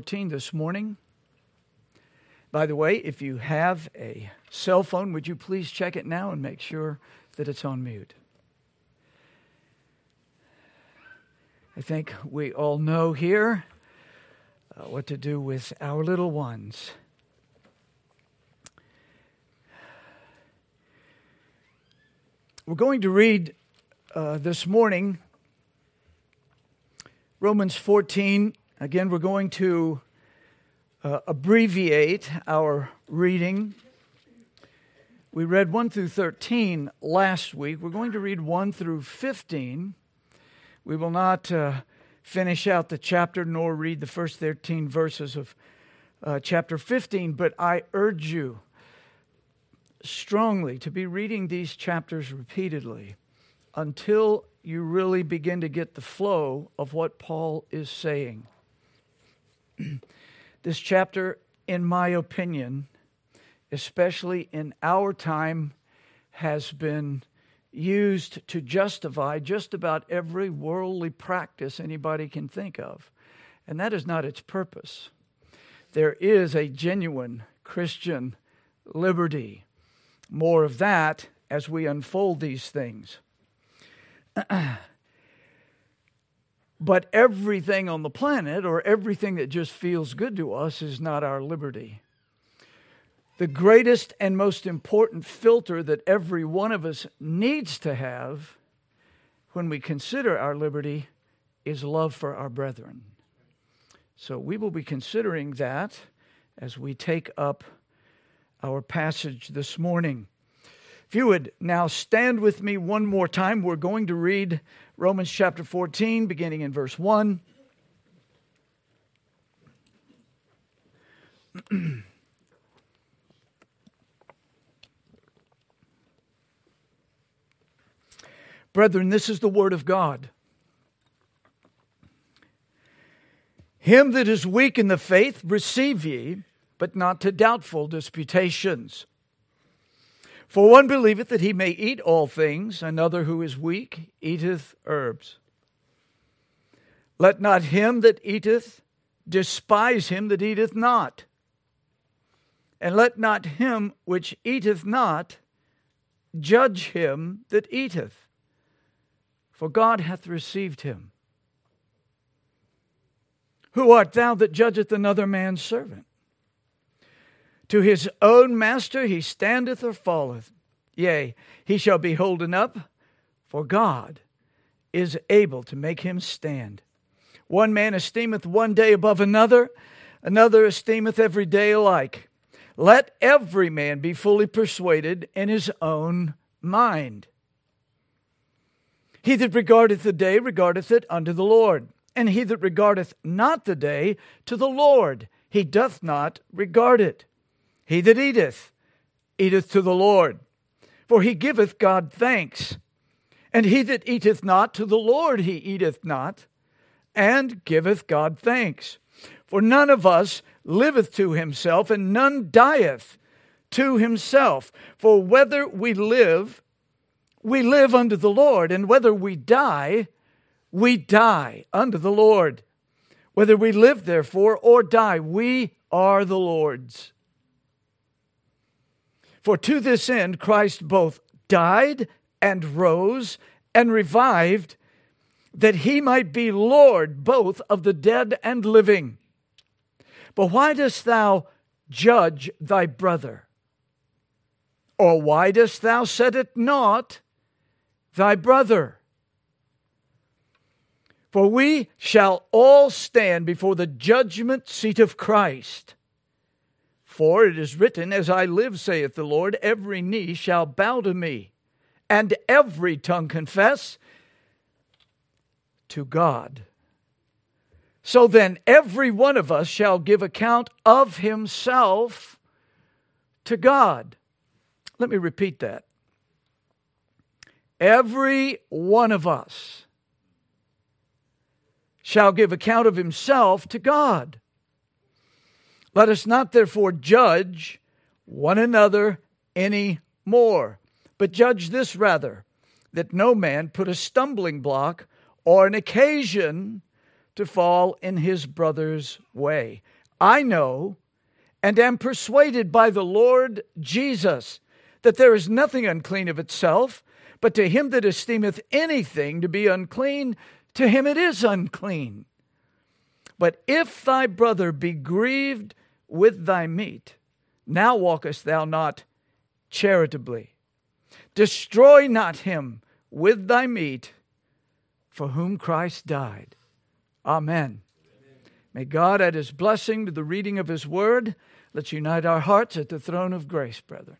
14 this morning. By the way, if you have a cell phone, would you please check it now and make sure that it's on mute? I think we all know here uh, what to do with our little ones. We're going to read uh, this morning Romans 14. Again, we're going to uh, abbreviate our reading. We read 1 through 13 last week. We're going to read 1 through 15. We will not uh, finish out the chapter nor read the first 13 verses of uh, chapter 15, but I urge you strongly to be reading these chapters repeatedly until you really begin to get the flow of what Paul is saying. this chapter, in my opinion, especially in our time, has been used to justify just about every worldly practice anybody can think of. And that is not its purpose. There is a genuine Christian liberty. More of that as we unfold these things. but everything on the planet or everything that just feels good to us is not our liberty. The greatest and most important filter that every one of us needs to have when we consider our liberty is love for our brethren. So we will be considering that as we take up our passage this morning. If you would now stand with me one more time, we're going to read Romans chapter 14, beginning in verse 1. Brethren, this is the word of God. Him that is weak in the faith receive ye, but not to doubtful disputations. For one believeth that he may eat all things, another who is weak eateth herbs. Let not him that eateth despise him that eateth not, and let not him which eateth not judge him that eateth for God hath received him. Who art thou that judgeth another man's servant? To his own master he standeth or falleth. Yea, he shall be holden up, for God is able to make him stand. One man esteemeth one day above another, another esteemeth every day alike. Let every man be fully persuaded in his own mind. He that regardeth the day regardeth it unto the Lord, and he that regardeth not the day to the Lord, he doth not regard it. He that eateth, eateth to the Lord, for he giveth God thanks. And he that eateth not to the Lord, he eateth not, and giveth God thanks. For none of us liveth to himself, and none dieth to himself. For whether we live, we live unto the Lord, and whether we die, we die unto the Lord. Whether we live, therefore, or die, we are the Lord's. For to this end Christ both died and rose and revived, that he might be Lord both of the dead and living. But why dost thou judge thy brother? Or why dost thou set it naught? thy brother. For we shall all stand before the judgment seat of Christ. For it is written, As I live, saith the Lord, every knee shall bow to me, and every tongue confess to God. So then, every one of us shall give account of himself to God. Let me repeat that. Every one of us shall give account of himself to God. Let us not therefore judge one another any more, but judge this rather, that no man put a stumbling block or an occasion to fall in his brother's way. I know and am persuaded by the Lord Jesus that there is nothing unclean of itself, but to him that esteemeth anything to be unclean, to him it is unclean. But if thy brother be grieved with thy meat, now walkest thou not charitably. Destroy not him with thy meat for whom Christ died. Amen. May God add his blessing to the reading of his word. Let's unite our hearts at the throne of grace, brethren.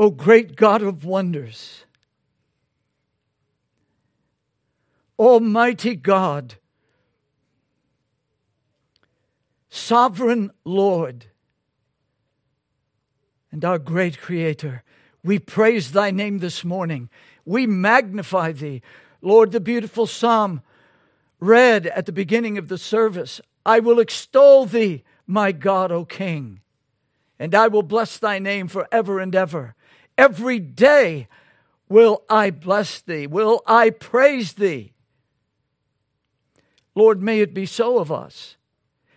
O great God of wonders, Almighty God, Sovereign Lord, and our great Creator, we praise Thy name this morning. We magnify Thee. Lord, the beautiful psalm read at the beginning of the service I will extol Thee, my God, O King, and I will bless Thy name forever and ever. Every day will I bless thee, will I praise thee. Lord, may it be so of us.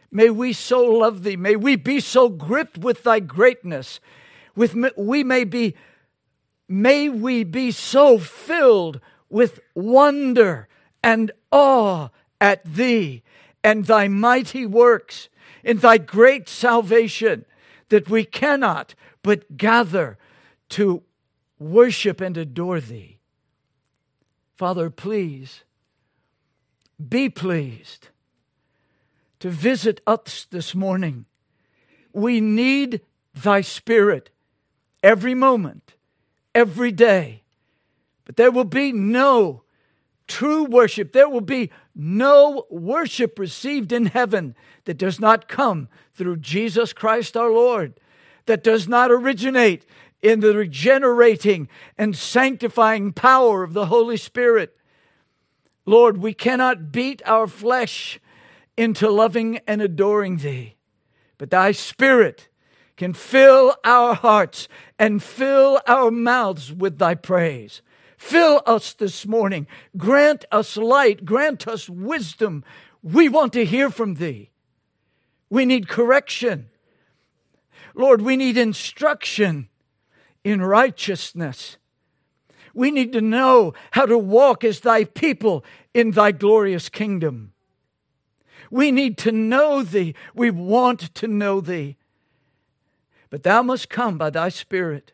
May we so love thee. May we be so gripped with thy greatness. With we may be may we be so filled with wonder and awe at thee and thy mighty works in thy great salvation that we cannot but gather to worship and adore thee. Father, please be pleased to visit us this morning. We need thy spirit every moment, every day. But there will be no true worship. There will be no worship received in heaven that does not come through Jesus Christ our Lord, that does not originate in the regenerating and sanctifying power of the Holy Spirit. Lord, we cannot beat our flesh into loving and adoring Thee, but Thy Spirit can fill our hearts and fill our mouths with Thy praise. Fill us this morning. Grant us light. Grant us wisdom. We want to hear from Thee. We need correction. Lord, we need instruction in righteousness. We need to know how to walk as thy people in thy glorious kingdom. We need to know thee. We want to know thee. But thou must come by thy Spirit.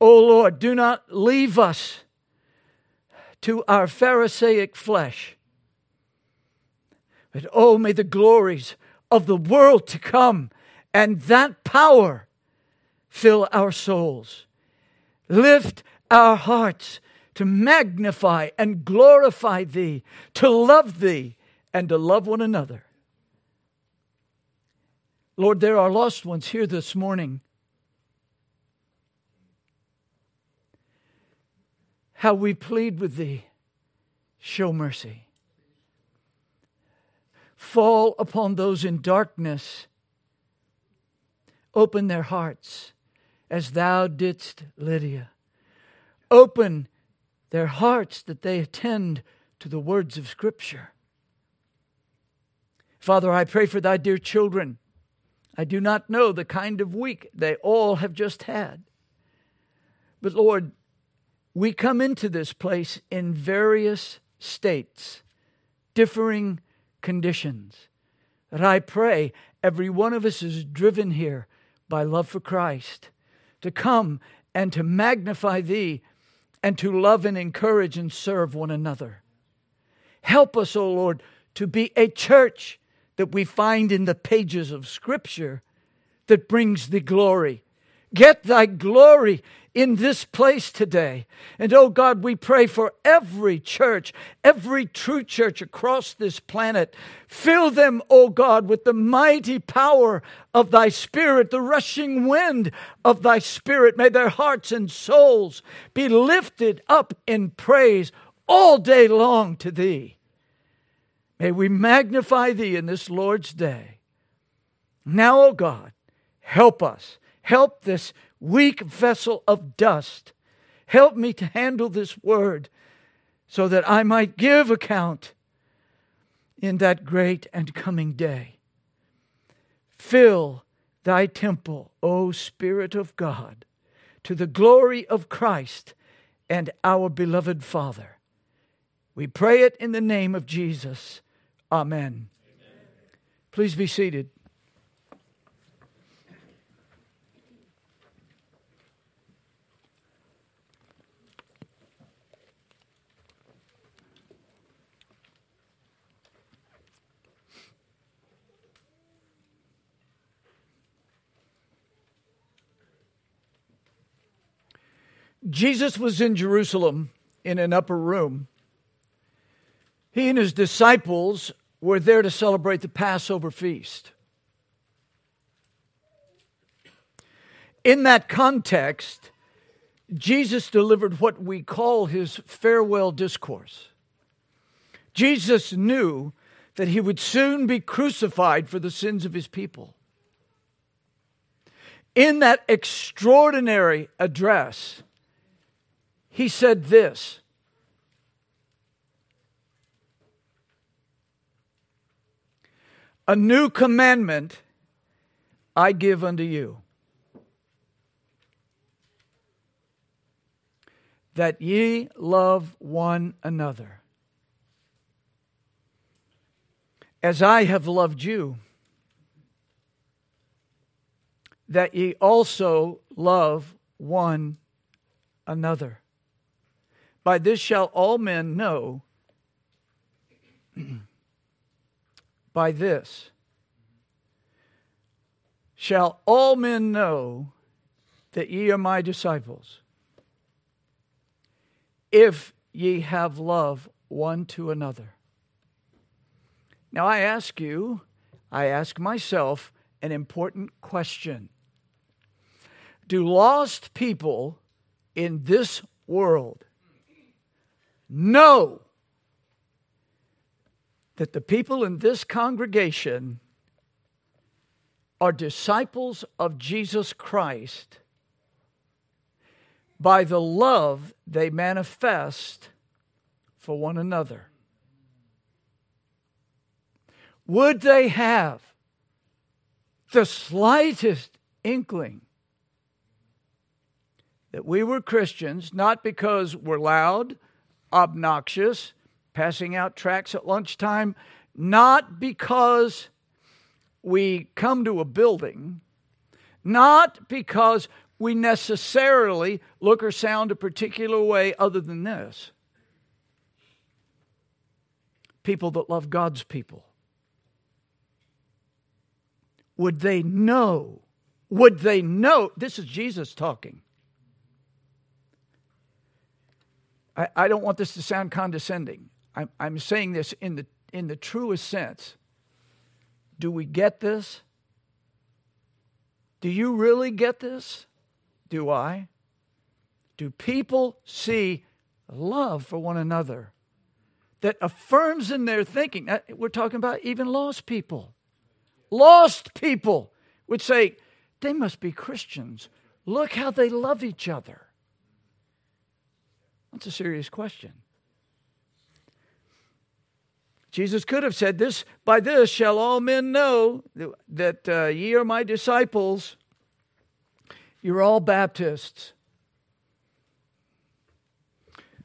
O Lord, do not leave us to our Pharisaic flesh. But oh, may the glories of the world to come and that power fill our souls. Lift our hearts to magnify and glorify Thee, to love Thee, and to love one another. Lord, there are lost ones here this morning. How we plead with Thee, show mercy. Fall upon those in darkness, open their hearts as thou didst Lydia. Open their hearts that they attend to the words of Scripture. Father, I pray for thy dear children. I do not know the kind of week they all have just had. But Lord, we come into this place in various states, differing conditions. That I pray every one of us is driven here by love for Christ to come and to magnify thee and to love and encourage and serve one another. Help us, O Lord, to be a church that we find in the pages of Scripture that brings thee glory. Get thy glory in this place today. And oh God, we pray for every church, every true church across this planet. Fill them, oh God, with the mighty power of thy Spirit, the rushing wind of thy Spirit. May their hearts and souls be lifted up in praise all day long to thee. May we magnify thee in this Lord's day. Now, O oh God, Help us. Help this weak vessel of dust. Help me to handle this word so that I might give account in that great and coming day. Fill thy temple, O Spirit of God, to the glory of Christ and our beloved Father. We pray it in the name of Jesus. Amen. Amen. Please be seated. Jesus was in Jerusalem in an upper room. He and his disciples were there to celebrate the Passover feast. In that context, Jesus delivered what we call his farewell discourse. Jesus knew that he would soon be crucified for the sins of his people. In that extraordinary address, he said this A new commandment I give unto you. That ye love one another. As I have loved you, that ye also love one another. By this shall all men know. By this shall all men know that ye are my disciples, if ye have love one to another. Now I ask you, I ask myself an important question. Do lost people in this world know that the people in this congregation are disciples of Jesus Christ by the love they manifest for one another. Would they have the slightest inkling that we were Christians, not because we're loud, obnoxious, passing out tracts at lunchtime, not because we come to a building, not because we necessarily look or sound a particular way other than this. People that love God's people. Would they know? Would they know? This is Jesus talking. I, I don't want this to sound condescending. I'm, I'm saying this in the, in the truest sense. Do we get this? Do you really get this? Do I? Do people see love for one another that affirms in their thinking? Uh, we're talking about even lost people. Lost people would say, they must be Christians. Look how they love each other. That's a serious question. Jesus could have said, "This by this shall all men know that uh, ye are my disciples. You're all Baptists,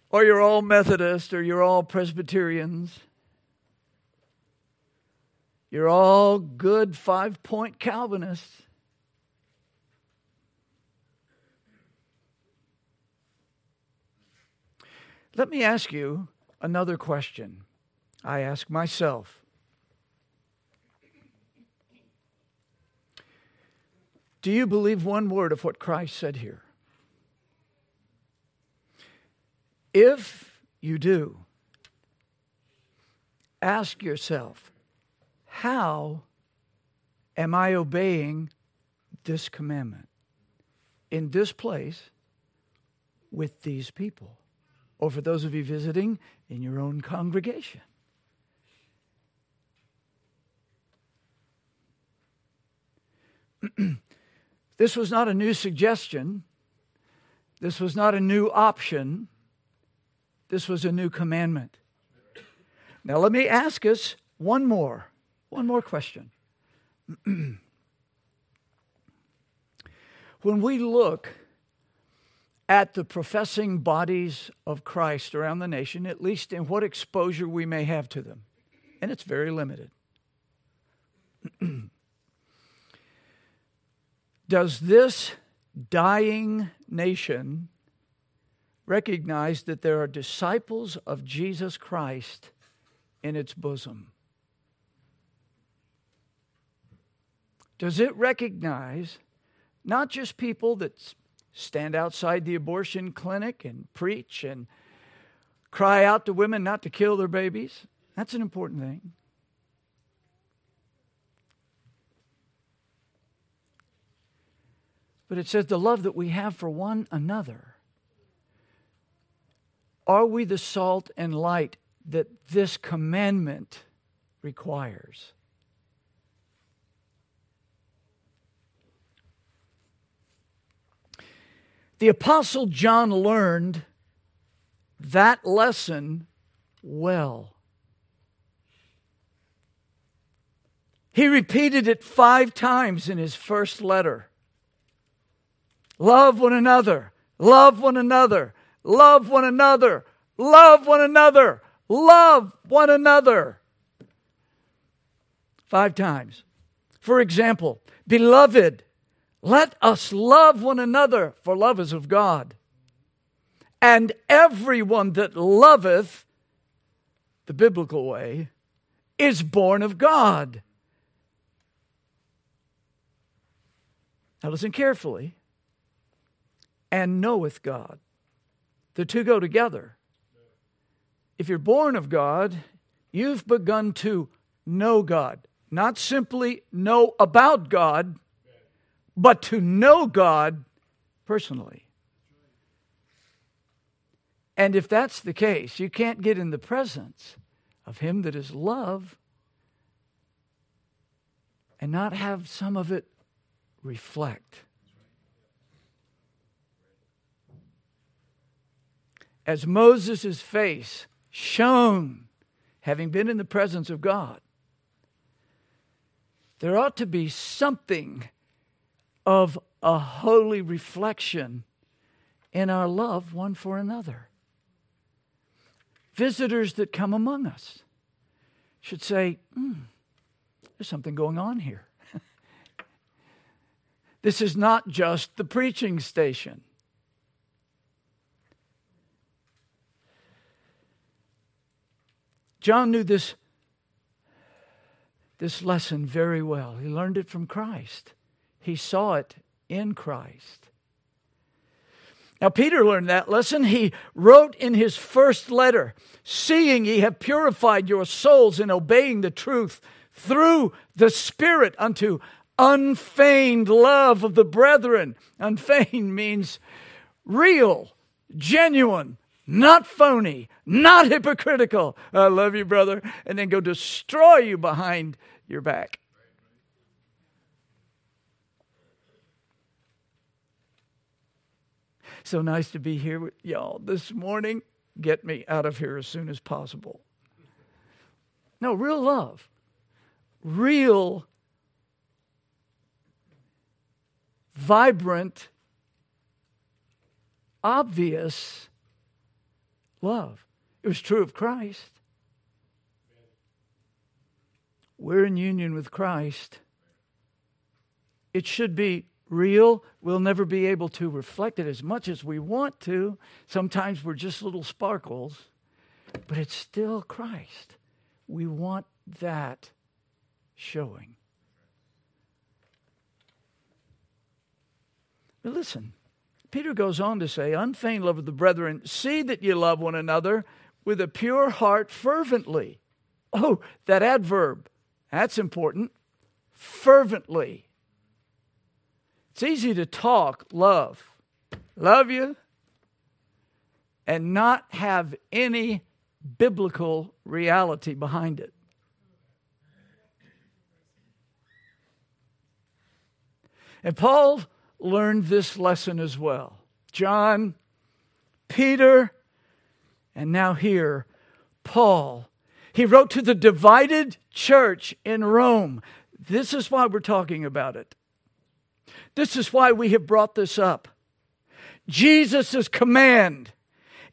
or you're all Methodists, or you're all Presbyterians. You're all good five point Calvinists." Let me ask you another question. I ask myself. Do you believe one word of what Christ said here? If you do, ask yourself, how am I obeying this commandment in this place with these people? Or for those of you visiting in your own congregation. This was not a new suggestion. This was not a new option. This was a new commandment. Now, let me ask us one more, one more question. when we look at the professing bodies of Christ around the nation, at least in what exposure we may have to them, and it's very limited. Does this dying nation recognize that there are disciples of Jesus Christ in its bosom? Does it recognize not just people that stand outside the abortion clinic and preach and cry out to women not to kill their babies? That's an important thing. But it says the love that we have for one another. Are we the salt and light that this commandment requires? The Apostle John learned that lesson well. He repeated it five times in his first letter. Love one another, love one another, love one another, love one another, love one another. Five times. For example, beloved, let us love one another, for love is of God. And everyone that loveth, the biblical way, is born of God. Now listen carefully. And knoweth God. The two go together. If you're born of God, you've begun to know God. Not simply know about God, but to know God personally. And if that's the case, you can't get in the presence of Him that is love and not have some of it reflect. As Moses' face shone, having been in the presence of God, there ought to be something of a holy reflection in our love one for another. Visitors that come among us should say, mm, There's something going on here. this is not just the preaching station. John knew this, this lesson very well. He learned it from Christ. He saw it in Christ. Now, Peter learned that lesson. He wrote in his first letter, Seeing ye have purified your souls in obeying the truth through the Spirit unto unfeigned love of the brethren. Unfeigned means real, genuine, not phony, not hypocritical. I love you, brother, and then go destroy you behind your back. So nice to be here with y'all this morning. Get me out of here as soon as possible. No, real love. Real, vibrant, obvious love. It was true of Christ. We're in union with Christ. It should be real. We'll never be able to reflect it as much as we want to. Sometimes we're just little sparkles, but it's still Christ. We want that showing. But listen, Peter goes on to say, Unfeigned love of the brethren, see that ye love one another with a pure heart fervently. Oh, that adverb, that's important. Fervently. It's easy to talk love, love you, and not have any biblical reality behind it. And Paul learned this lesson as well. John, Peter, and now here, Paul. He wrote to the divided church in Rome. This is why we're talking about it. This is why we have brought this up. Jesus' command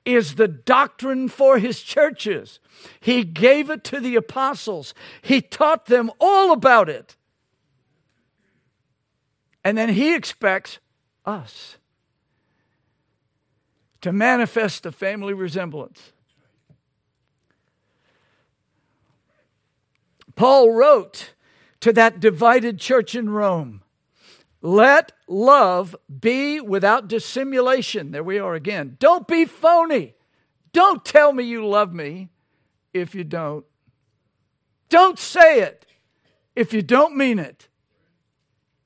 is the doctrine for his churches. He gave it to the apostles, he taught them all about it. And then he expects us to manifest the family resemblance. Paul wrote to that divided church in Rome let love be without dissimulation. There we are again. Don't be phony. Don't tell me you love me if you don't. Don't say it if you don't mean it.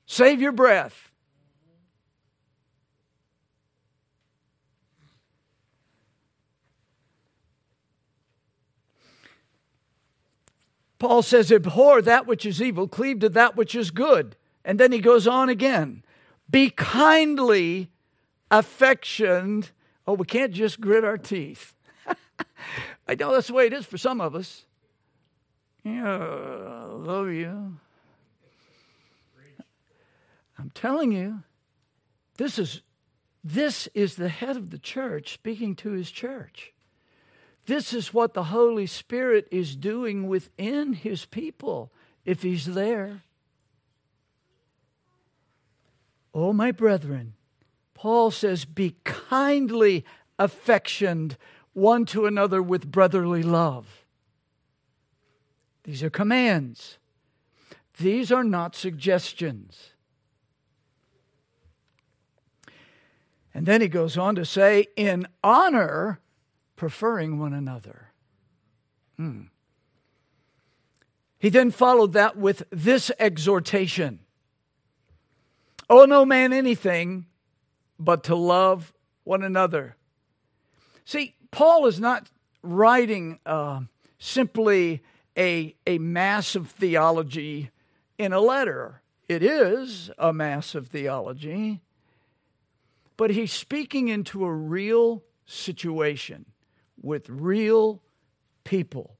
Save your breath. Paul says, Abhor that which is evil, cleave to that which is good. And then he goes on again Be kindly affectioned. Oh, we can't just grit our teeth. I know that's the way it is for some of us. Yeah, I love you. I'm telling you, this is this is the head of the church speaking to his church. This is what the Holy Spirit is doing within his people if he's there. Oh, my brethren, Paul says, be kindly affectioned one to another with brotherly love. These are commands, these are not suggestions. And then he goes on to say, in honor, preferring one another. Hmm. He then followed that with this exhortation Owe oh, no man anything but to love one another. See, Paul is not writing uh, simply a, a mass of theology in a letter. It is a mass of theology, but he's speaking into a real situation with real people.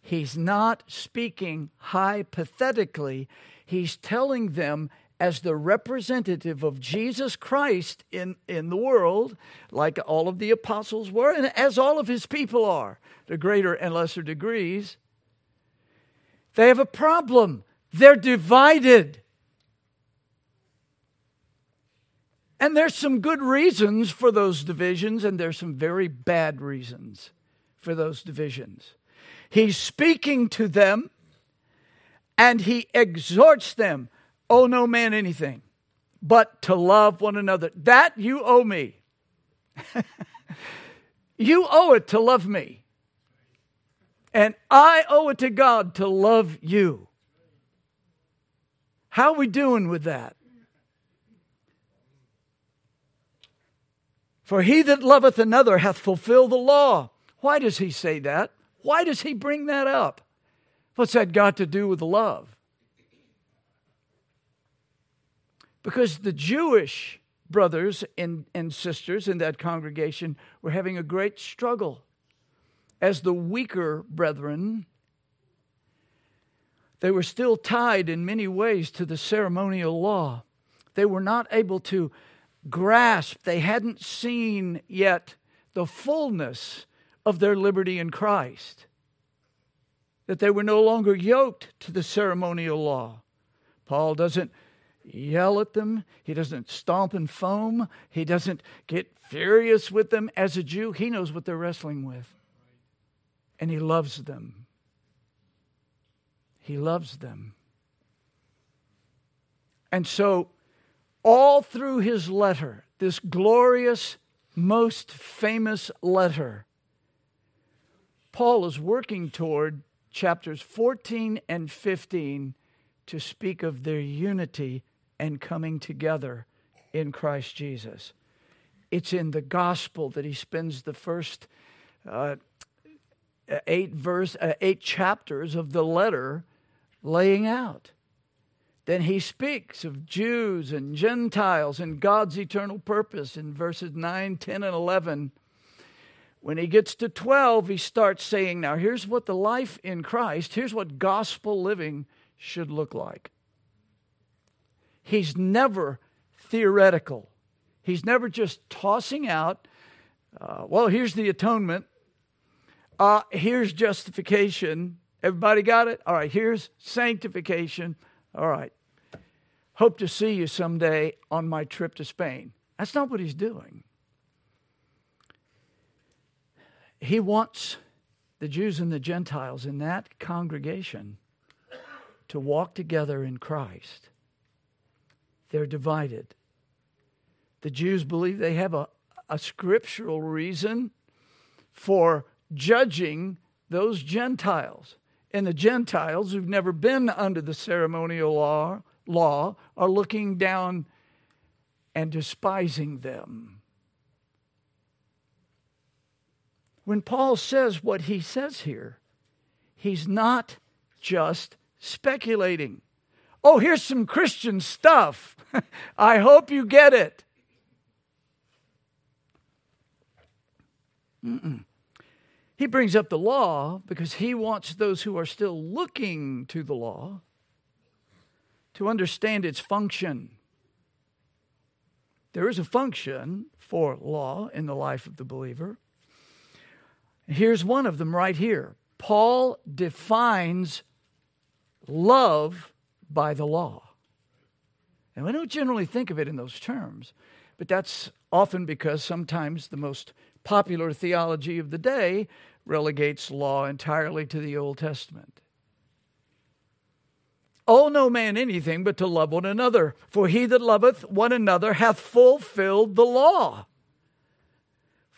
He's not speaking hypothetically, he's telling them as the representative of Jesus Christ in, in the world, like all of the apostles were, and as all of his people are, to greater and lesser degrees, they have a problem. They're divided. And there's some good reasons for those divisions, and there's some very bad reasons for those divisions. He's speaking to them and he exhorts them owe no man anything but to love one another. That you owe me. you owe it to love me. And I owe it to God to love you. How are we doing with that? For he that loveth another hath fulfilled the law. Why does he say that? Why does he bring that up? What's that got to do with love? Because the Jewish brothers and, and sisters in that congregation were having a great struggle. As the weaker brethren, they were still tied in many ways to the ceremonial law. They were not able to grasp, they hadn't seen yet the fullness of their liberty in Christ. That they were no longer yoked to the ceremonial law. Paul doesn't yell at them. He doesn't stomp and foam. He doesn't get furious with them. As a Jew, he knows what they're wrestling with. And he loves them. He loves them. And so, all through his letter, this glorious, most famous letter, Paul is working toward chapters 14 and 15 to speak of their unity and coming together in Christ Jesus. It's in the gospel that he spends the first uh, eight verse, uh, eight chapters of the letter laying out then he speaks of Jews and Gentiles and God's eternal purpose in verses 9, 10, and 11. When he gets to 12, he starts saying, Now here's what the life in Christ, here's what gospel living should look like. He's never theoretical, he's never just tossing out, uh, well, here's the atonement, uh, here's justification. Everybody got it? All right, here's sanctification. All right. Hope to see you someday on my trip to Spain. That's not what he's doing. He wants the Jews and the Gentiles in that congregation to walk together in Christ. They're divided. The Jews believe they have a, a scriptural reason for judging those Gentiles. And the Gentiles who've never been under the ceremonial law, law are looking down and despising them. When Paul says what he says here, he's not just speculating. Oh, here's some Christian stuff. I hope you get it. Mm-mm. He brings up the law because he wants those who are still looking to the law to understand its function. There is a function for law in the life of the believer. Here's one of them right here. Paul defines love by the law. And we don't generally think of it in those terms, but that's often because sometimes the most popular theology of the day relegates law entirely to the Old Testament. Owe no man anything but to love one another, for he that loveth one another hath fulfilled the law.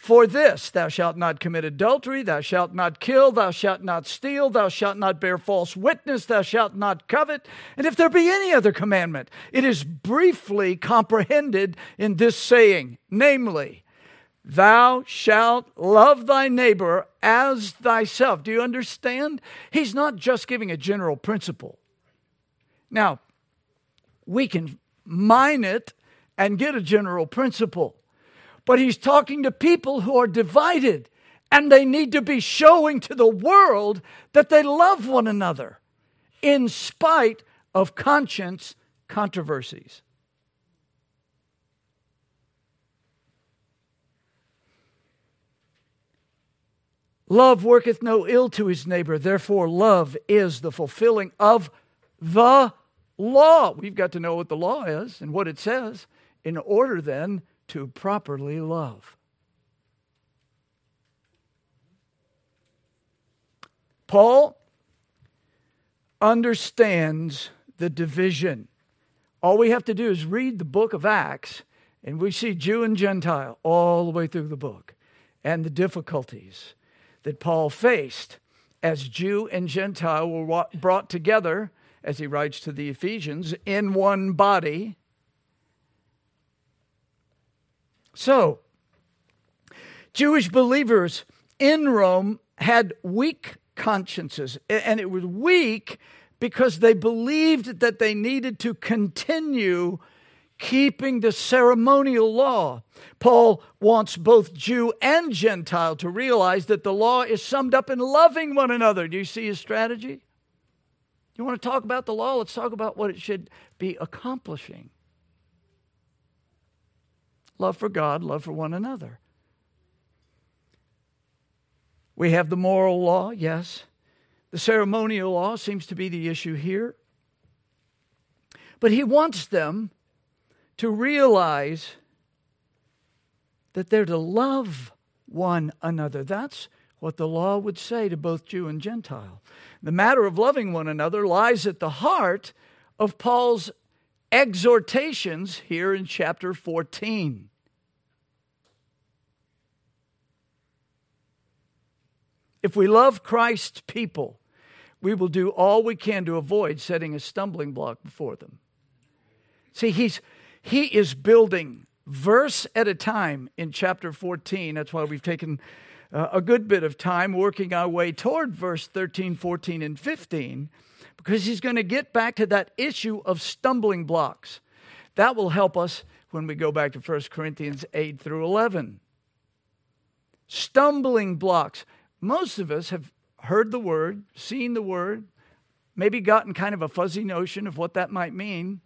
For this, thou shalt not commit adultery, thou shalt not kill, thou shalt not steal, thou shalt not bear false witness, thou shalt not covet. And if there be any other commandment, it is briefly comprehended in this saying, namely, Thou shalt love thy neighbor as thyself. Do you understand? He's not just giving a general principle. Now, we can mine it and get a general principle, but he's talking to people who are divided and they need to be showing to the world that they love one another in spite of conscience controversies. Love worketh no ill to his neighbor. Therefore, love is the fulfilling of the law. We've got to know what the law is and what it says in order then to properly love. Paul understands the division. All we have to do is read the book of Acts, and we see Jew and Gentile all the way through the book and the difficulties that Paul faced as Jew and Gentile were brought together, as he writes to the Ephesians, in one body. So, Jewish believers in Rome had weak consciences, and it was weak because they believed that they needed to continue keeping the ceremonial law. Paul wants both Jew and Gentile to realize that the law is summed up in loving one another. Do you see his strategy? You want to talk about the law? Let's talk about what it should be accomplishing love for God, love for one another. We have the moral law, yes. The ceremonial law seems to be the issue here. But he wants them to realize that they're to love one another. That's what the law would say to both Jew and Gentile. The matter of loving one another lies at the heart of Paul's exhortations here in chapter 14. If we love Christ's people, we will do all we can to avoid setting a stumbling block before them. See, he's he is building verse at a time in chapter 14. That's why we've taken uh, a good bit of time working our way toward verse 13, 14, and 15 because he's going to get back to that issue of stumbling blocks. That will help us when we go back to 1 Corinthians 8 through 11. Stumbling blocks. Most of us have heard the word, seen the word, maybe gotten kind of a fuzzy notion of what that might mean,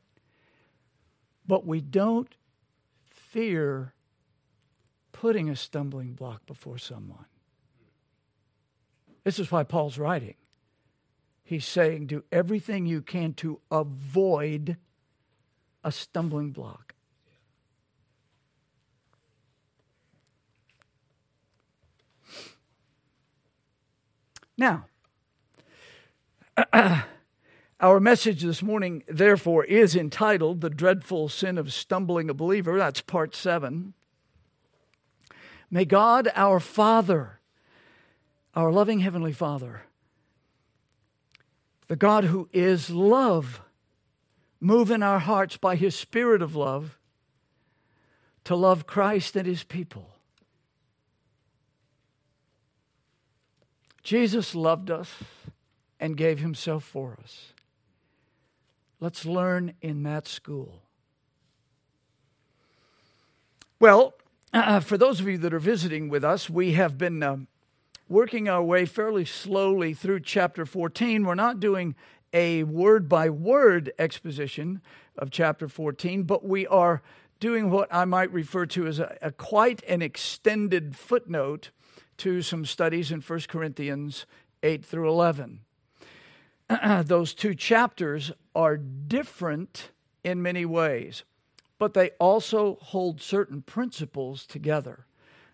but we don't fear putting a stumbling block before someone. This is why Paul's writing. He's saying, do everything you can to avoid a stumbling block. Now, our message this morning, therefore, is entitled The Dreadful Sin of Stumbling a Believer. That's part seven. May God, our Father, our loving Heavenly Father, the God who is love, move in our hearts by His Spirit of love to love Christ and His people. Jesus loved us and gave Himself for us. Let's learn in that school. Well, uh, for those of you that are visiting with us, we have been um, working our way fairly slowly through chapter 14. We're not doing a word by word exposition of chapter 14, but we are doing what I might refer to as a, a quite an extended footnote to some studies in 1 Corinthians 8 through 11. Those two chapters are different in many ways, but they also hold certain principles together.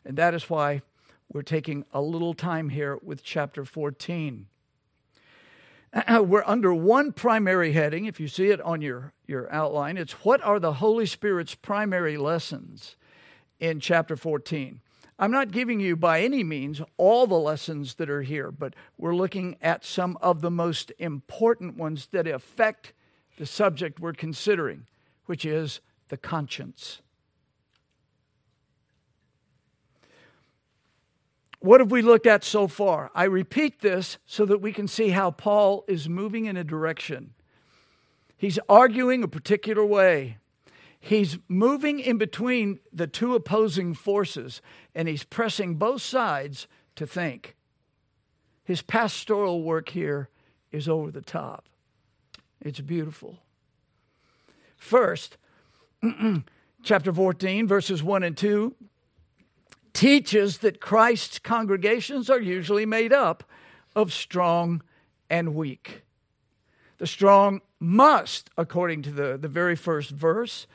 And that is why we're taking a little time here with chapter 14. We're under one primary heading, if you see it on your, your outline. It's what are the Holy Spirit's primary lessons in chapter 14? I'm not giving you by any means all the lessons that are here, but we're looking at some of the most important ones that affect the subject we're considering, which is the conscience. What have we looked at so far? I repeat this so that we can see how Paul is moving in a direction. He's arguing a particular way. He's moving in between the two opposing forces and he's pressing both sides to think. His pastoral work here is over the top. It's beautiful. First, chapter 14, verses 1 and 2 teaches that Christ's congregations are usually made up of strong and weak. The strong must, according to the, the very first verse,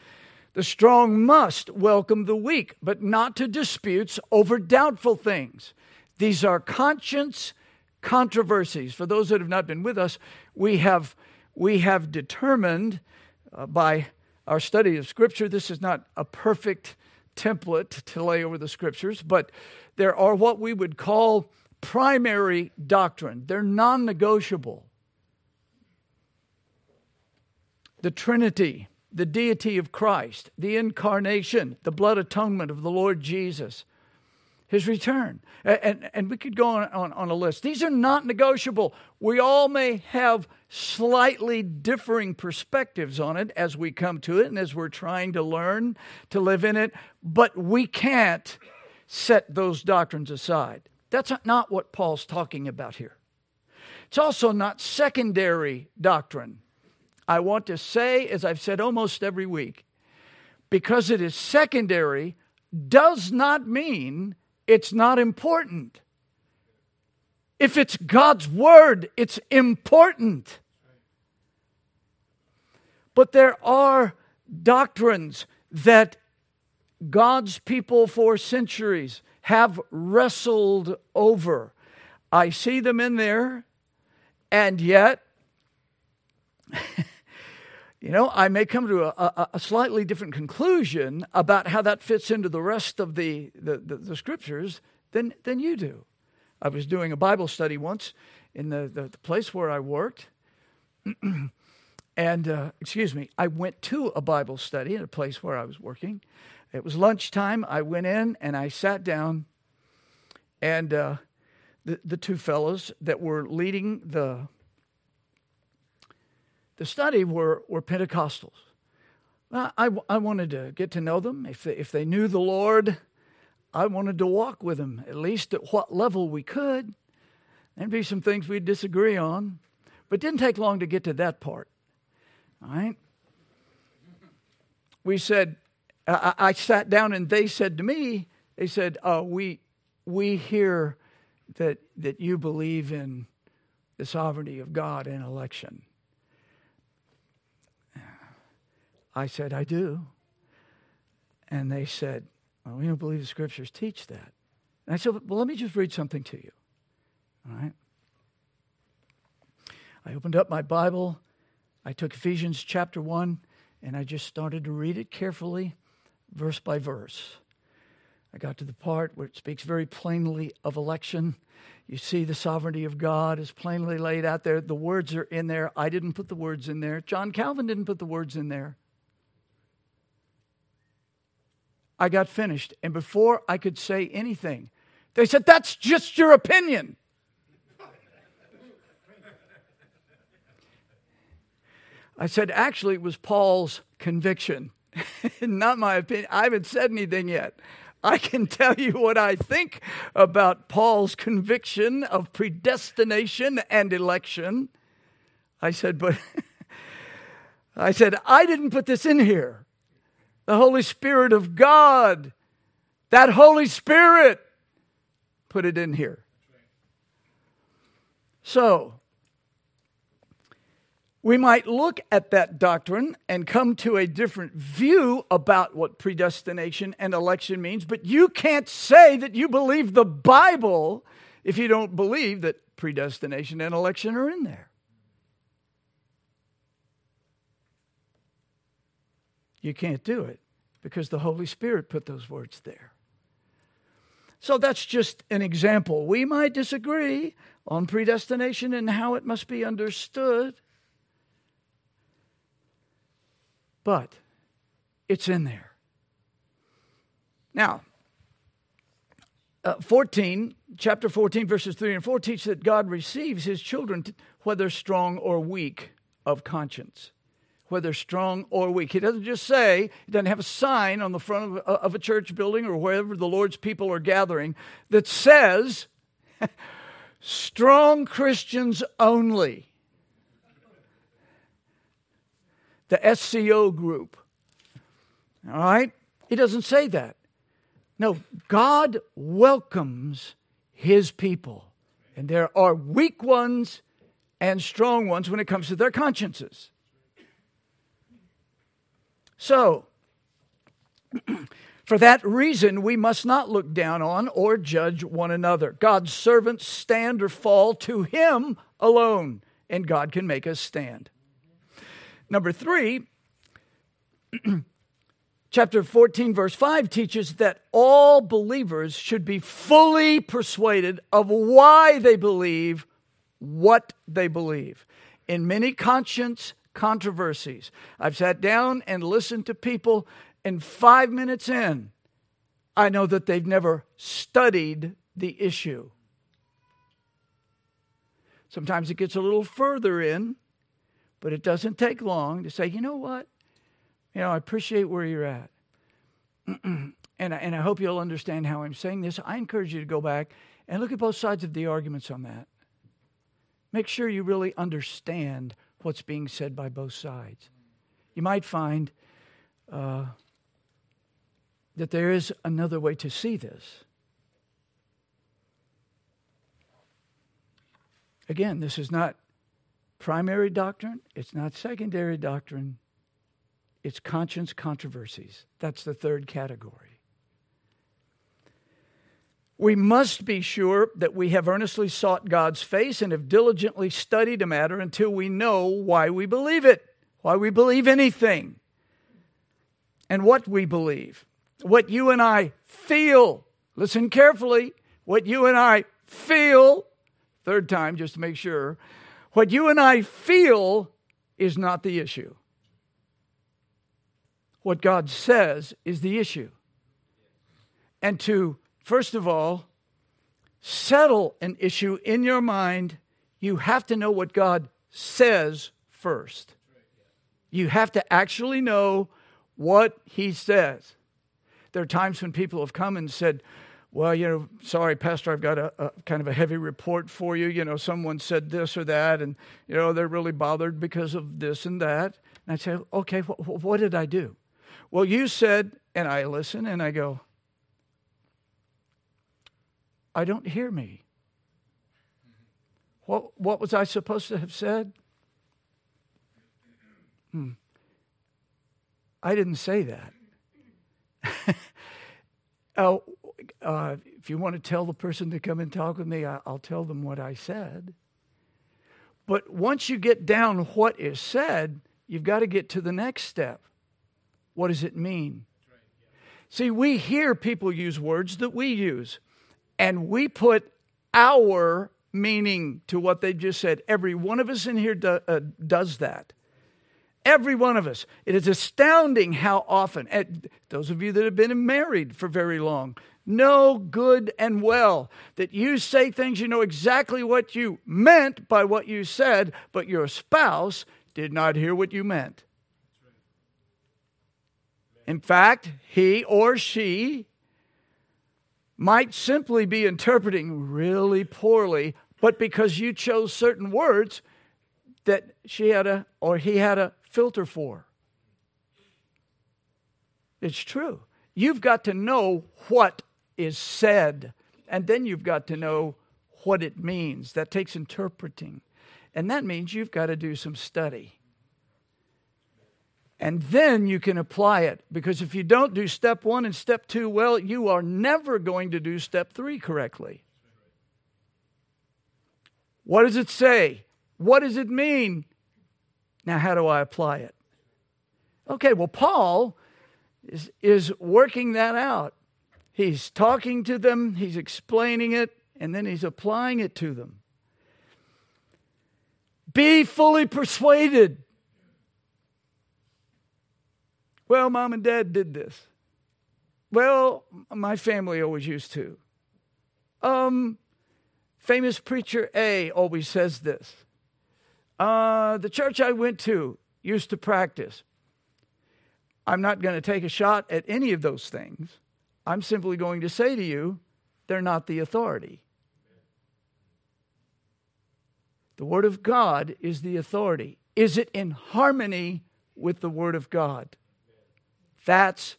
the strong must welcome the weak, but not to disputes over doubtful things. These are conscience controversies. For those that have not been with us, we have, we have determined uh, by our study of Scripture, this is not a perfect template to lay over the Scriptures, but there are what we would call primary doctrine. They're non negotiable. The Trinity the deity of Christ, the incarnation, the blood atonement of the Lord Jesus, his return. And, and, and we could go on, on, on a list. These are not negotiable. We all may have slightly differing perspectives on it as we come to it and as we're trying to learn to live in it, but we can't set those doctrines aside. That's not what Paul's talking about here. It's also not secondary doctrine. I want to say, as I've said almost every week, because it is secondary does not mean it's not important. If it's God's word, it's important. But there are doctrines that God's people for centuries have wrestled over. I see them in there, and yet you know, I may come to a, a, a, slightly different conclusion about how that fits into the rest of the, the, the, the scriptures than, than you do. I was doing a Bible study once in the, the, the place where I worked. and, uh, excuse me, I went to a Bible study in a place where I was working. It was lunchtime. I went in and I sat down. And uh, the, the two fellows that were leading the, the study were, were Pentecostals. I, I wanted to get to know them. If they, if they knew the Lord, I wanted to walk with them, at least at what level we could. There'd be some things we'd disagree on, but didn't take long to get to that part. All right? We said, I, I sat down and they said to me, they said, oh, we, we hear that, that you believe in the sovereignty of God in election. I said, I do. And they said, Well, we don't believe the scriptures teach that. And I said, Well, let me just read something to you. All right. I opened up my Bible. I took Ephesians chapter 1 and I just started to read it carefully, verse by verse. I got to the part where it speaks very plainly of election. You see, the sovereignty of God is plainly laid out there. The words are in there. I didn't put the words in there. John Calvin didn't put the words in there. I got finished. And before I could say anything, they said, That's just your opinion. I said, Actually, it was Paul's conviction, not my opinion. I haven't said anything yet. I can tell you what I think about Paul's conviction of predestination and election. I said, But I said, I didn't put this in here the Holy Spirit of God. That Holy Spirit put it in here. So, we might look at that doctrine and come to a different view about what predestination and election means, but you can't say that you believe the Bible if you don't believe that predestination and election are in there. You can't do it because the Holy Spirit put those words there. So that's just an example. We might disagree on predestination and how it must be understood, but it's in there. Now, uh, 14, chapter 14, verses 3 and 4 teach that God receives his children, whether strong or weak of conscience whether strong or weak. He doesn't just say, he doesn't have a sign on the front of, of a church building or wherever the Lord's people are gathering that says, strong Christians only. The SCO group. All right? He doesn't say that. No, God welcomes his people. And there are weak ones and strong ones when it comes to their consciences. So, for that reason, we must not look down on or judge one another. God's servants stand or fall to Him alone, and God can make us stand. Number three, chapter 14, verse 5 teaches that all believers should be fully persuaded of why they believe what they believe. In many conscience controversies. I've sat down and listened to people, and five minutes in, I know that they've never studied the issue. Sometimes it gets a little further in, but it doesn't take long to say, you know what? You know, I appreciate where you're at. and, I, and I hope you'll understand how I'm saying this. I encourage you to go back and look at both sides of the arguments on that. Make sure you really understand what's being said by both sides. You might find uh, that there is another way to see this. Again, this is not primary doctrine, it's not secondary doctrine, it's conscience controversies. That's the third category. We must be sure that we have earnestly sought God's face and have diligently studied a matter until we know why we believe it, why we believe anything, and what we believe. What you and I feel, listen carefully, what you and I feel, third time just to make sure, what you and I feel is not the issue. What God says is the issue. And to First of all, settle an issue in your mind, you have to know what God says first. You have to actually know what He says. There are times when people have come and said, well, you know, sorry, Pastor, I've got a, a, kind of a heavy report for you. You know, someone said this or that, and, you know, they're really bothered because of this and that. And I say, okay, wh- what did I do? Well, you said, and I listen and I go, I don't hear me. What, what was I supposed to have said? Hmm. I didn't say that. oh, uh, if you want to tell the person to come and talk with me, I, I'll tell them what I said. But once you get down what is said, you've got to get to the next step. What does it mean? See, we hear people use words that we use, and we put our meaning to what they just said. Every one of us in here do, uh, does that. Every one of us. It is astounding how often, those of you that have been married for very long, know good and well that you say things you know exactly what you meant by what you said, but your spouse did not hear what you meant. In fact, he or she might simply be interpreting really poorly, but because you chose certain words that she had a or he had a filter for. It's true. You've got to know what is said, and then you've got to know what it means. That takes interpreting. And that means you've got to do some study. And then you can apply it. Because if you don't do step one and step two well, you are never going to do step three correctly. What does it say? What does it mean? Now, how do I apply it? Okay, well, Paul is, is working that out. He's talking to them, he's explaining it, and then he's applying it to them. Be fully persuaded. Well, mom and dad did this. Well, my family always used to. Um, famous preacher A always says this. Uh, the church I went to used to practice. I'm not going to take a shot at any of those things. I'm simply going to say to you, they're not the authority. The Word of God is the authority. Is it in harmony with the Word of God? That's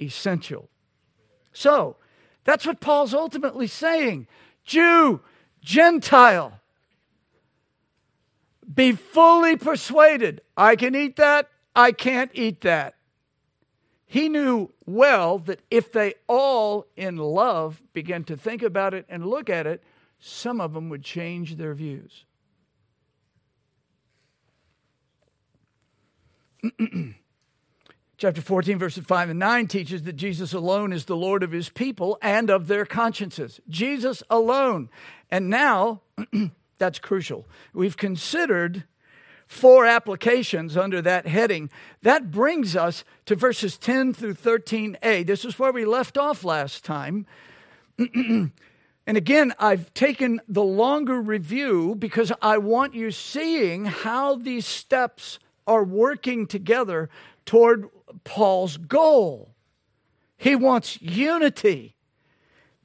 essential. So, that's what Paul's ultimately saying Jew, Gentile, be fully persuaded. I can eat that, I can't eat that. He knew well that if they all in love began to think about it and look at it, some of them would change their views. Chapter 14, verses 5 and 9 teaches that Jesus alone is the Lord of his people and of their consciences. Jesus alone. And now, that's crucial. We've considered four applications under that heading. That brings us to verses 10 through 13a. This is where we left off last time. and again, I've taken the longer review because I want you seeing how these steps are working together toward Paul's goal. He wants unity.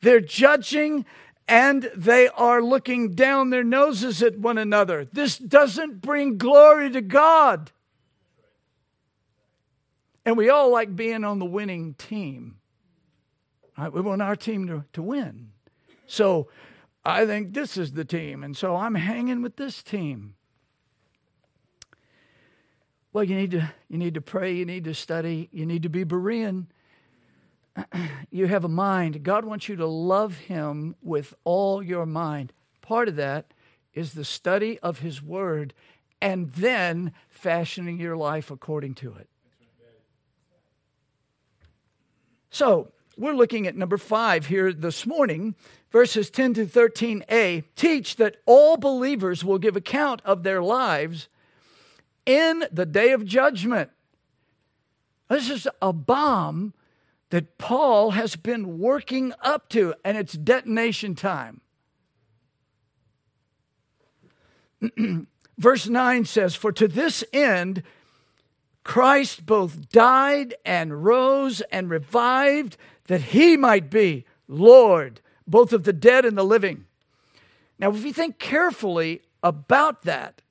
They're judging and they are looking down their noses at one another. This doesn't bring glory to God. And we all like being on the winning team. Right? We want our team to, to win. So I think this is the team. And so I'm hanging with this team. Well, you need to you need to pray, you need to study, you need to be Berean. you have a mind. God wants you to love Him with all your mind. Part of that is the study of His Word and then fashioning your life according to it. So, we're looking at number five here this morning, verses 10 to 13a teach that all believers will give account of their lives in the day of judgment. This is a bomb that Paul has been working up to, and it's detonation time. Verse 9 says, For to this end Christ both died and rose and revived, that he might be Lord, both of the dead and the living. Now, if you think carefully about that,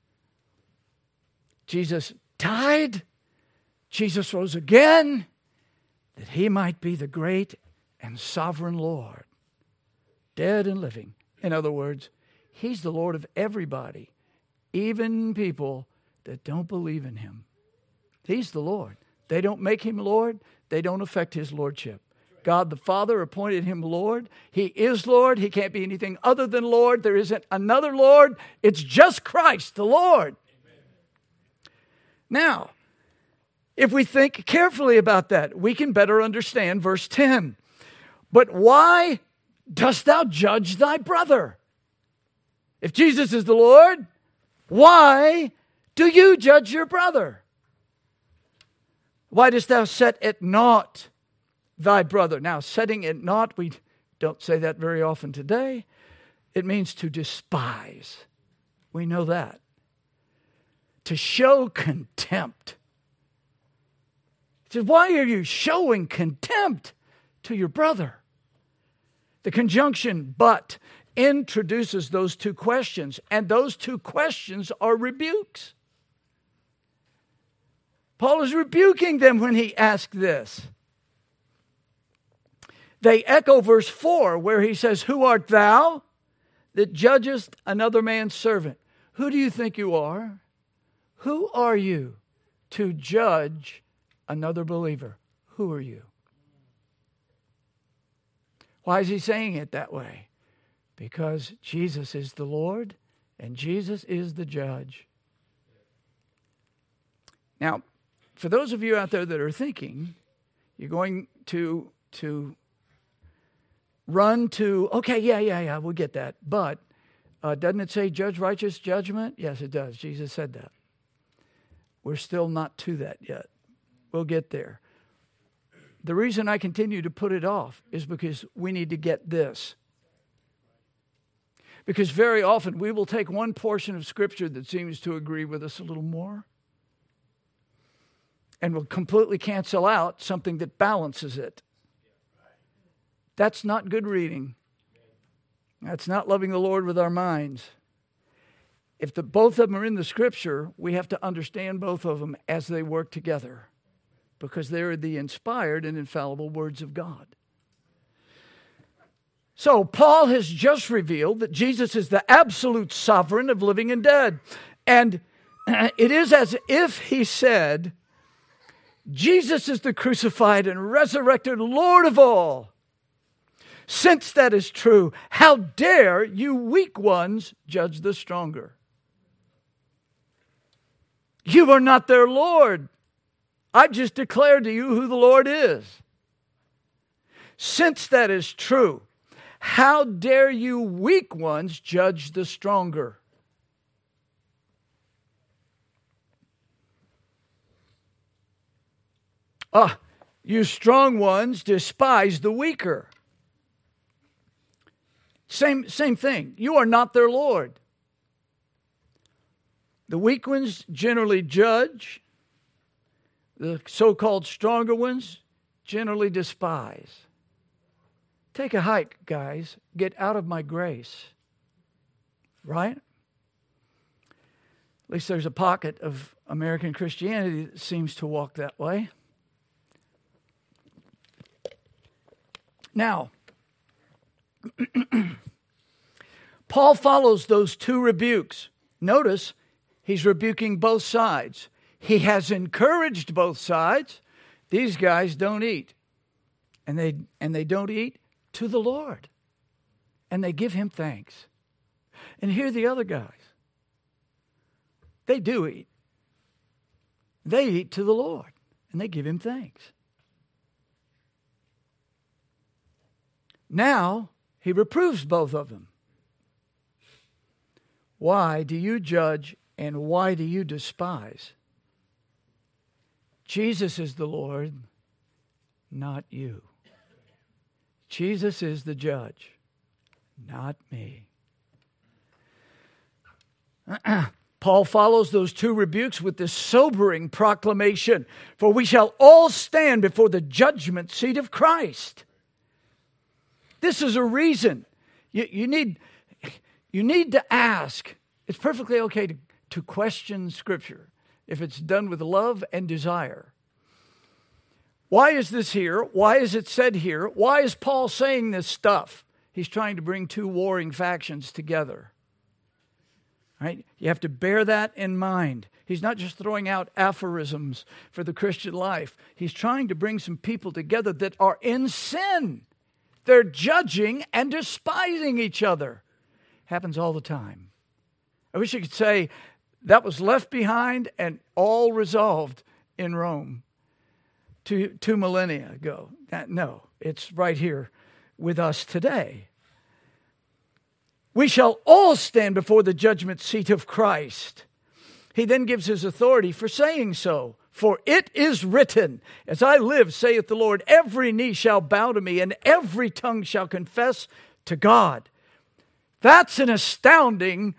Jesus died, Jesus rose again, that he might be the great and sovereign Lord, dead and living. In other words, he's the Lord of everybody, even people that don't believe in him. He's the Lord. They don't make him Lord, they don't affect his lordship. God the Father appointed him Lord. He is Lord. He can't be anything other than Lord. There isn't another Lord. It's just Christ, the Lord. Now, if we think carefully about that, we can better understand verse 10. But why dost thou judge thy brother? If Jesus is the Lord, why do you judge your brother? Why dost thou set at naught thy brother? Now, setting at naught, we don't say that very often today. It means to despise. We know that. To show contempt. He says, Why are you showing contempt to your brother? The conjunction but introduces those two questions, and those two questions are rebukes. Paul is rebuking them when he asks this. They echo verse 4, where he says, Who art thou that judgest another man's servant? Who do you think you are? Who are you to judge another believer? Who are you? Why is he saying it that way? Because Jesus is the Lord and Jesus is the judge. Now, for those of you out there that are thinking, you're going to to run to okay, yeah, yeah, yeah, we'll get that. But uh, doesn't it say judge righteous judgment? Yes, it does. Jesus said that. We're still not to that yet. We'll get there. The reason I continue to put it off is because we need to get this. Because very often we will take one portion of Scripture that seems to agree with us a little more and will completely cancel out something that balances it. That's not good reading. That's not loving the Lord with our minds. If the, both of them are in the scripture, we have to understand both of them as they work together because they're the inspired and infallible words of God. So, Paul has just revealed that Jesus is the absolute sovereign of living and dead. And it is as if he said, Jesus is the crucified and resurrected Lord of all. Since that is true, how dare you weak ones judge the stronger? You are not their Lord. I've just declared to you who the Lord is. Since that is true, how dare you weak ones judge the stronger? Ah, you strong ones despise the weaker. Same, same thing. You are not their Lord. The weak ones generally judge, the so called stronger ones generally despise. Take a hike, guys. Get out of my grace. Right? At least there's a pocket of American Christianity that seems to walk that way. Now, Paul follows those two rebukes. Notice he's rebuking both sides. He has encouraged both sides. These guys don't eat. And they and they don't eat to the Lord. And they give him thanks. And here the other guys. They do eat. They eat to the Lord and they give him thanks. Now he reproves both of them. Why do you judge and why do you despise? Jesus is the Lord, not you. Jesus is the judge, not me. Paul follows those two rebukes with this sobering proclamation For we shall all stand before the judgment seat of Christ. This is a reason. You, you, need, you need to ask. It's perfectly okay to, to question Scripture if it's done with love and desire. Why is this here? Why is it said here? Why is Paul saying this stuff? He's trying to bring two warring factions together. Right? You have to bear that in mind. He's not just throwing out aphorisms for the Christian life. He's trying to bring some people together that are in sin. They're judging and despising each other. Happens all the time. I wish you could say that was left behind and all resolved in Rome two, two millennia ago. No, it's right here with us today. We shall all stand before the judgment seat of Christ. He then gives his authority for saying so. For it is written, As I live, saith the Lord, every knee shall bow to me, and every tongue shall confess to God. That's an astounding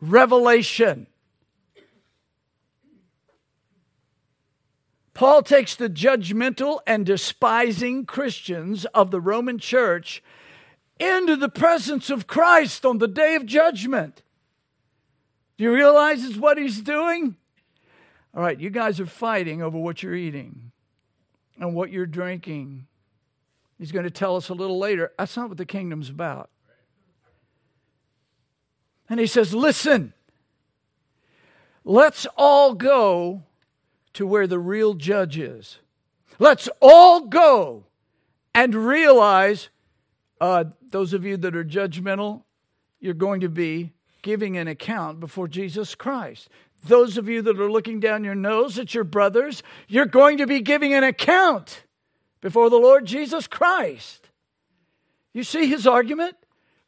revelation. Paul takes the judgmental and despising Christians of the Roman church into the presence of Christ on the day of judgment. Do you realize what he's doing? All right, you guys are fighting over what you're eating and what you're drinking. He's going to tell us a little later. That's not what the kingdom's about. And he says, Listen, let's all go to where the real judge is. Let's all go and realize uh, those of you that are judgmental, you're going to be giving an account before Jesus Christ. Those of you that are looking down your nose at your brothers, you're going to be giving an account before the Lord Jesus Christ. You see his argument?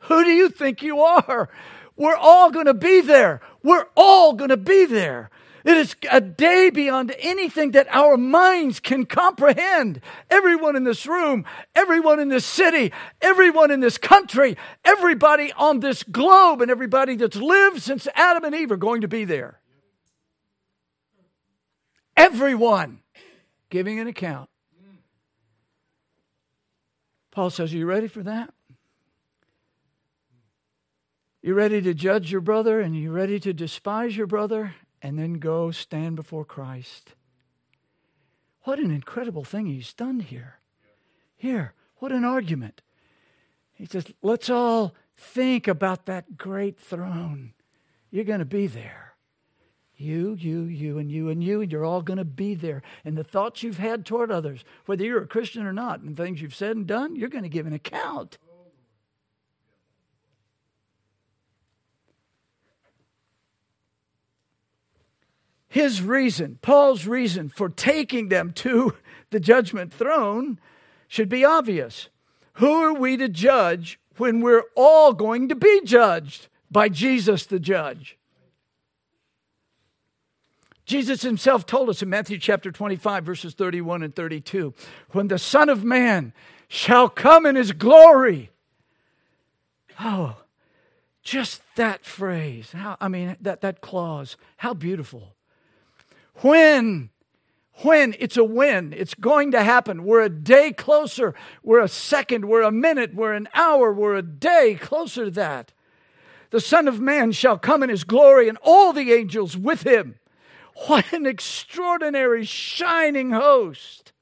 Who do you think you are? We're all going to be there. We're all going to be there. It is a day beyond anything that our minds can comprehend. Everyone in this room, everyone in this city, everyone in this country, everybody on this globe, and everybody that's lived since Adam and Eve are going to be there. Everyone giving an account. Paul says, Are you ready for that? You ready to judge your brother and you ready to despise your brother and then go stand before Christ. What an incredible thing he's done here. Here, what an argument. He says, let's all think about that great throne. You're going to be there. You, you, you, and you, and you, and you're all going to be there. And the thoughts you've had toward others, whether you're a Christian or not, and things you've said and done, you're going to give an account. His reason, Paul's reason for taking them to the judgment throne should be obvious. Who are we to judge when we're all going to be judged by Jesus the judge? Jesus himself told us in Matthew chapter 25, verses 31 and 32 when the Son of Man shall come in his glory. Oh, just that phrase. How, I mean, that, that clause. How beautiful. When? When? It's a when. It's going to happen. We're a day closer. We're a second. We're a minute. We're an hour. We're a day closer to that. The Son of Man shall come in his glory and all the angels with him. What an extraordinary shining host.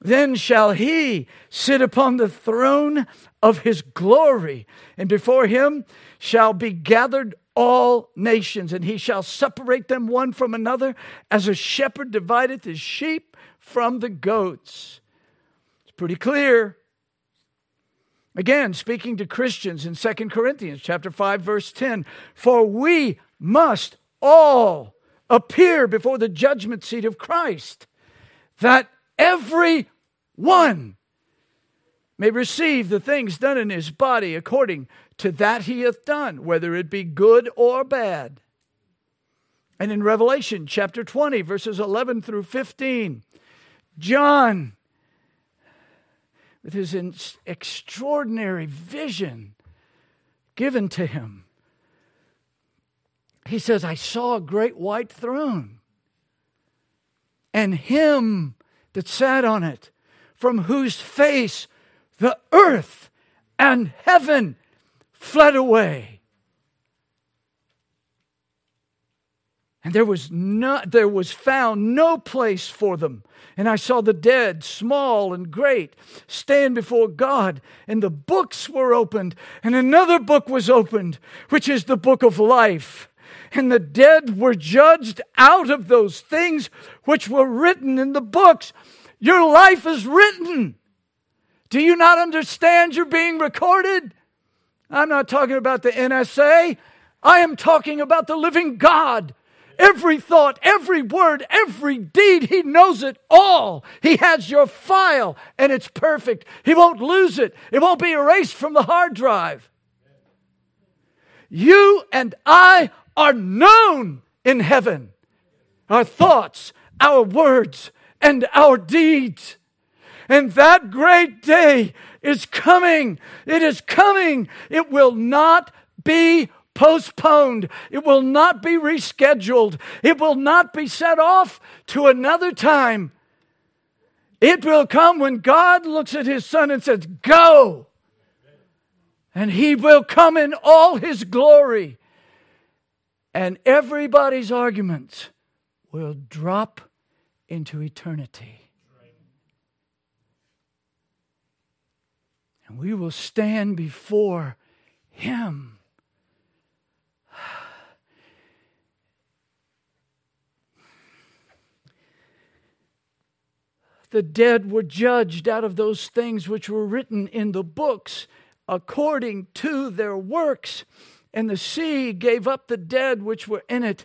Then shall he sit upon the throne of his glory, and before him shall be gathered all nations, and he shall separate them one from another, as a shepherd divideth his sheep from the goats. It's pretty clear. Again, speaking to Christians in 2 Corinthians chapter 5 verse 10, for we must all appear before the judgment seat of Christ, that every one may receive the things done in his body according to that he hath done, whether it be good or bad. And in Revelation chapter 20, verses 11 through 15, John, with his extraordinary vision given to him, he says, I saw a great white throne and him that sat on it, from whose face the earth and heaven fled away. And there was not there was found no place for them. And I saw the dead, small and great, stand before God, and the books were opened, and another book was opened, which is the book of life. And the dead were judged out of those things which were written in the books. Your life is written. Do you not understand you're being recorded? I'm not talking about the NSA. I am talking about the living God Every thought, every word, every deed, He knows it all. He has your file and it's perfect. He won't lose it, it won't be erased from the hard drive. You and I are known in heaven. Our thoughts, our words, and our deeds. And that great day is coming. It is coming. It will not be postponed. It will not be rescheduled. It will not be set off to another time. It will come when God looks at his son and says, Go. And he will come in all his glory. And everybody's arguments will drop into eternity. And we will stand before him the dead were judged out of those things which were written in the books according to their works. And the sea gave up the dead which were in it,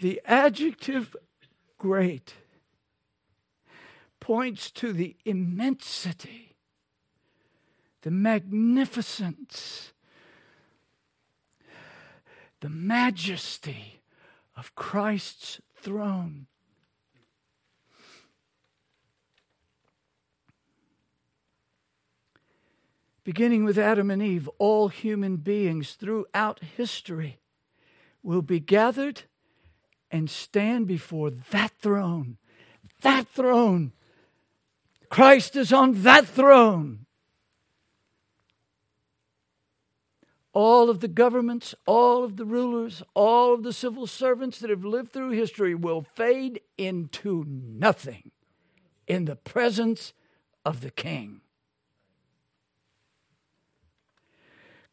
The adjective great points to the immensity, the magnificence, the majesty of Christ's throne. Beginning with Adam and Eve, all human beings throughout history will be gathered and stand before that throne. That throne. Christ is on that throne. all of the governments, all of the rulers, all of the civil servants that have lived through history will fade into nothing in the presence of the King.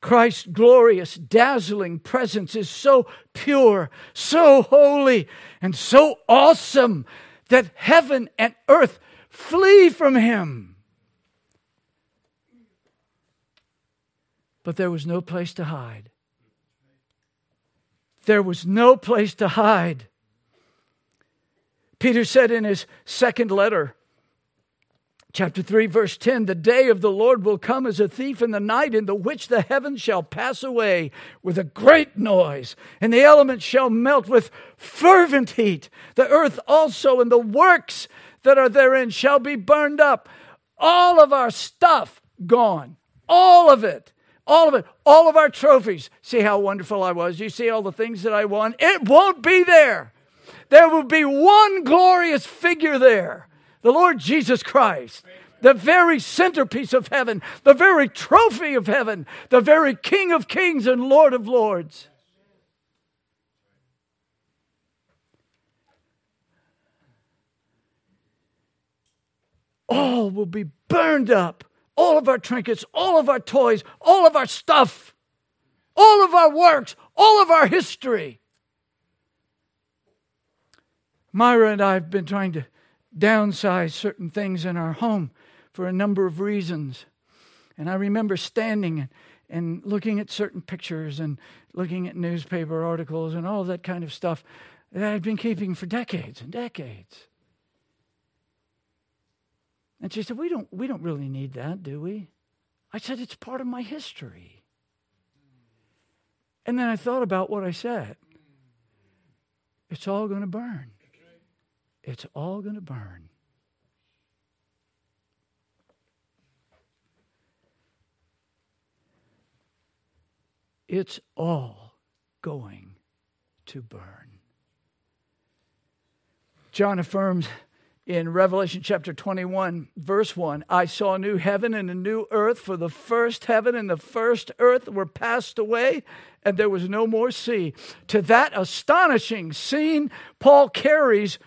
Christ's glorious, dazzling presence is so pure, so holy, and so awesome that heaven and earth flee from him. but there was no place to hide. There was no place to hide. Peter said in his second letter, chapter 3, verse 10 The day of the Lord will come as a thief in the night, in the which the heavens shall pass away with a great noise, and the elements shall melt with fervent heat. The earth also and the works that are therein shall be burned up. All of our stuff gone, all of it. All of it, all of our trophies. See how wonderful I was. You see all the things that I won? It won't be there. There will be one glorious figure there the Lord Jesus Christ, the very centerpiece of heaven, the very trophy of heaven, the very King of kings and Lord of lords. All will be burned up all of our trinkets, all of our toys, all of our stuff, all of our works, all of our history. Myra and I have been trying to downsize certain things in our home for a number of reasons. And I remember standing and looking at certain pictures and looking at newspaper articles and all that kind of stuff that I had been keeping for decades and decades. And she said, we don't, we don't really need that, do we? I said, It's part of my history. And then I thought about what I said. It's all going to burn. It's all going to burn. It's all going to burn. John affirms in Revelation chapter 21, verse 1 I saw a new heaven and a new earth, for the first heaven and the first earth were passed away, and there was no more sea. To that astonishing scene, Paul carries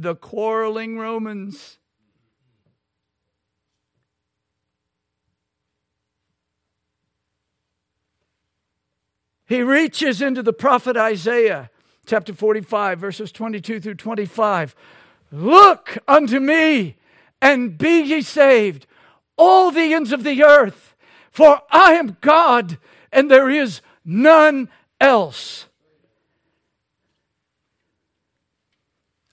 the quarreling Romans. He reaches into the prophet Isaiah, chapter 45, verses 22 through 25. Look unto me and be ye saved, all the ends of the earth, for I am God and there is none else.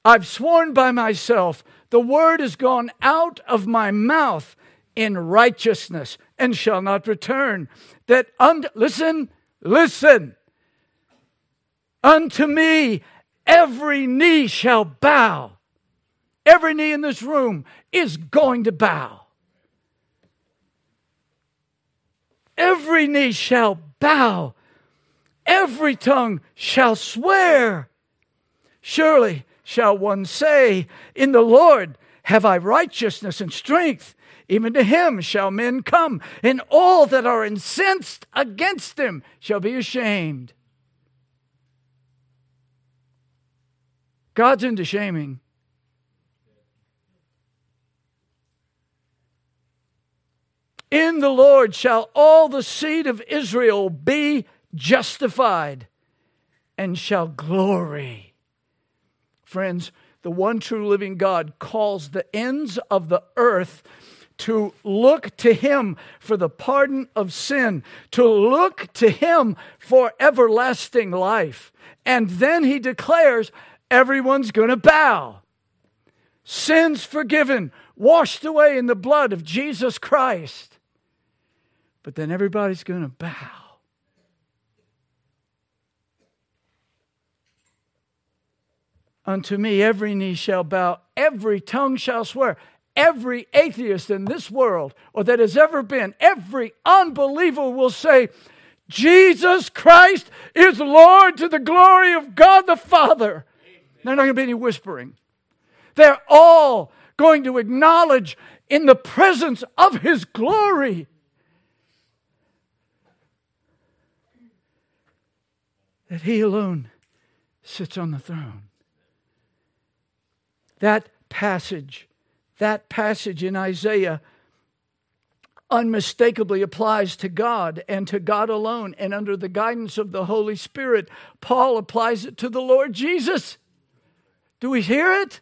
I've sworn by myself, the word has gone out of my mouth in righteousness and shall not return. That unto, listen, listen, unto me every knee shall bow Every knee in this room is going to bow. Every knee shall bow. Every tongue shall swear. Surely shall one say, In the Lord have I righteousness and strength. Even to him shall men come, and all that are incensed against him shall be ashamed. God's into shaming. In the Lord shall all the seed of Israel be justified and shall glory. Friends, the one true living God calls the ends of the earth to look to Him for the pardon of sin, to look to Him for everlasting life. And then He declares everyone's going to bow. Sins forgiven, washed away in the blood of Jesus Christ but then everybody's going to bow. Unto me every knee shall bow, every tongue shall swear. Every atheist in this world, or that has ever been, every unbeliever will say, Jesus Christ is Lord to the glory of God the Father. There's not going to be any whispering. They're all going to acknowledge in the presence of His glory that He alone sits on the throne. That passage, that passage in Isaiah unmistakably applies to God and to God alone. And under the guidance of the Holy Spirit, Paul applies it to the Lord Jesus. Do we hear it?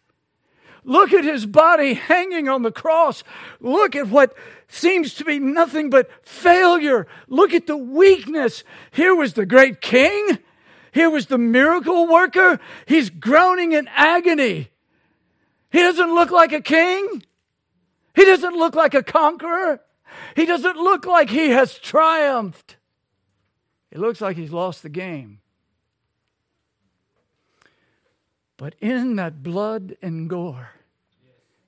Look at his body hanging on the cross. Look at what seems to be nothing but failure. Look at the weakness. Here was the great king. Here was the miracle worker. He's groaning in agony. He doesn't look like a king. He doesn't look like a conqueror. He doesn't look like he has triumphed. It looks like he's lost the game. But in that blood and gore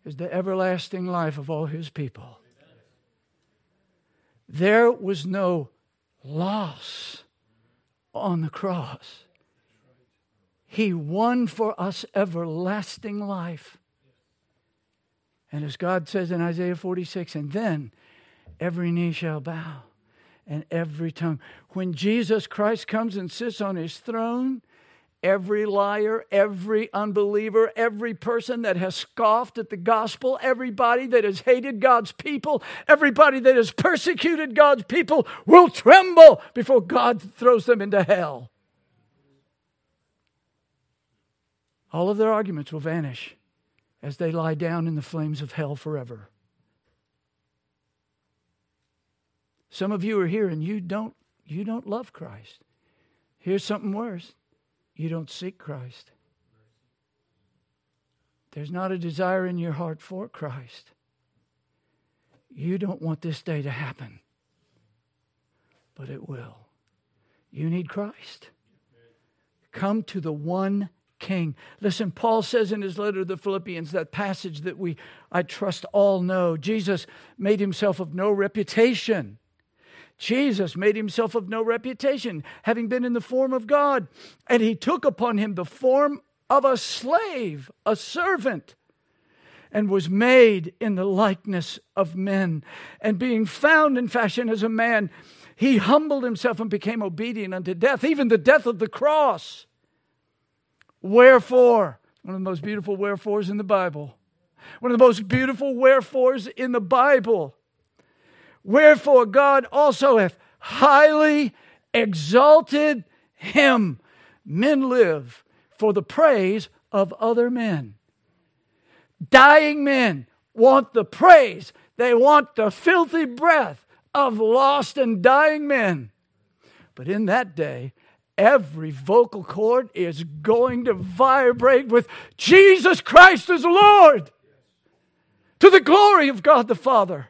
is the everlasting life of all his people. There was no loss on the cross. He won for us everlasting life. And as God says in Isaiah 46, and then every knee shall bow and every tongue. When Jesus Christ comes and sits on his throne, every liar, every unbeliever, every person that has scoffed at the gospel, everybody that has hated God's people, everybody that has persecuted God's people will tremble before God throws them into hell. All of their arguments will vanish as they lie down in the flames of hell forever. Some of you are here and you don't you don't love Christ. Here's something worse. You don't seek Christ. There's not a desire in your heart for Christ. You don't want this day to happen, but it will. You need Christ. Come to the one King. Listen, Paul says in his letter to the Philippians, that passage that we, I trust, all know Jesus made himself of no reputation. Jesus made himself of no reputation, having been in the form of God, and he took upon him the form of a slave, a servant, and was made in the likeness of men. And being found in fashion as a man, he humbled himself and became obedient unto death, even the death of the cross. Wherefore, one of the most beautiful wherefores in the Bible, one of the most beautiful wherefores in the Bible. Wherefore, God also hath highly exalted him. Men live for the praise of other men. Dying men want the praise, they want the filthy breath of lost and dying men. But in that day, every vocal cord is going to vibrate with Jesus Christ as Lord to the glory of God the Father.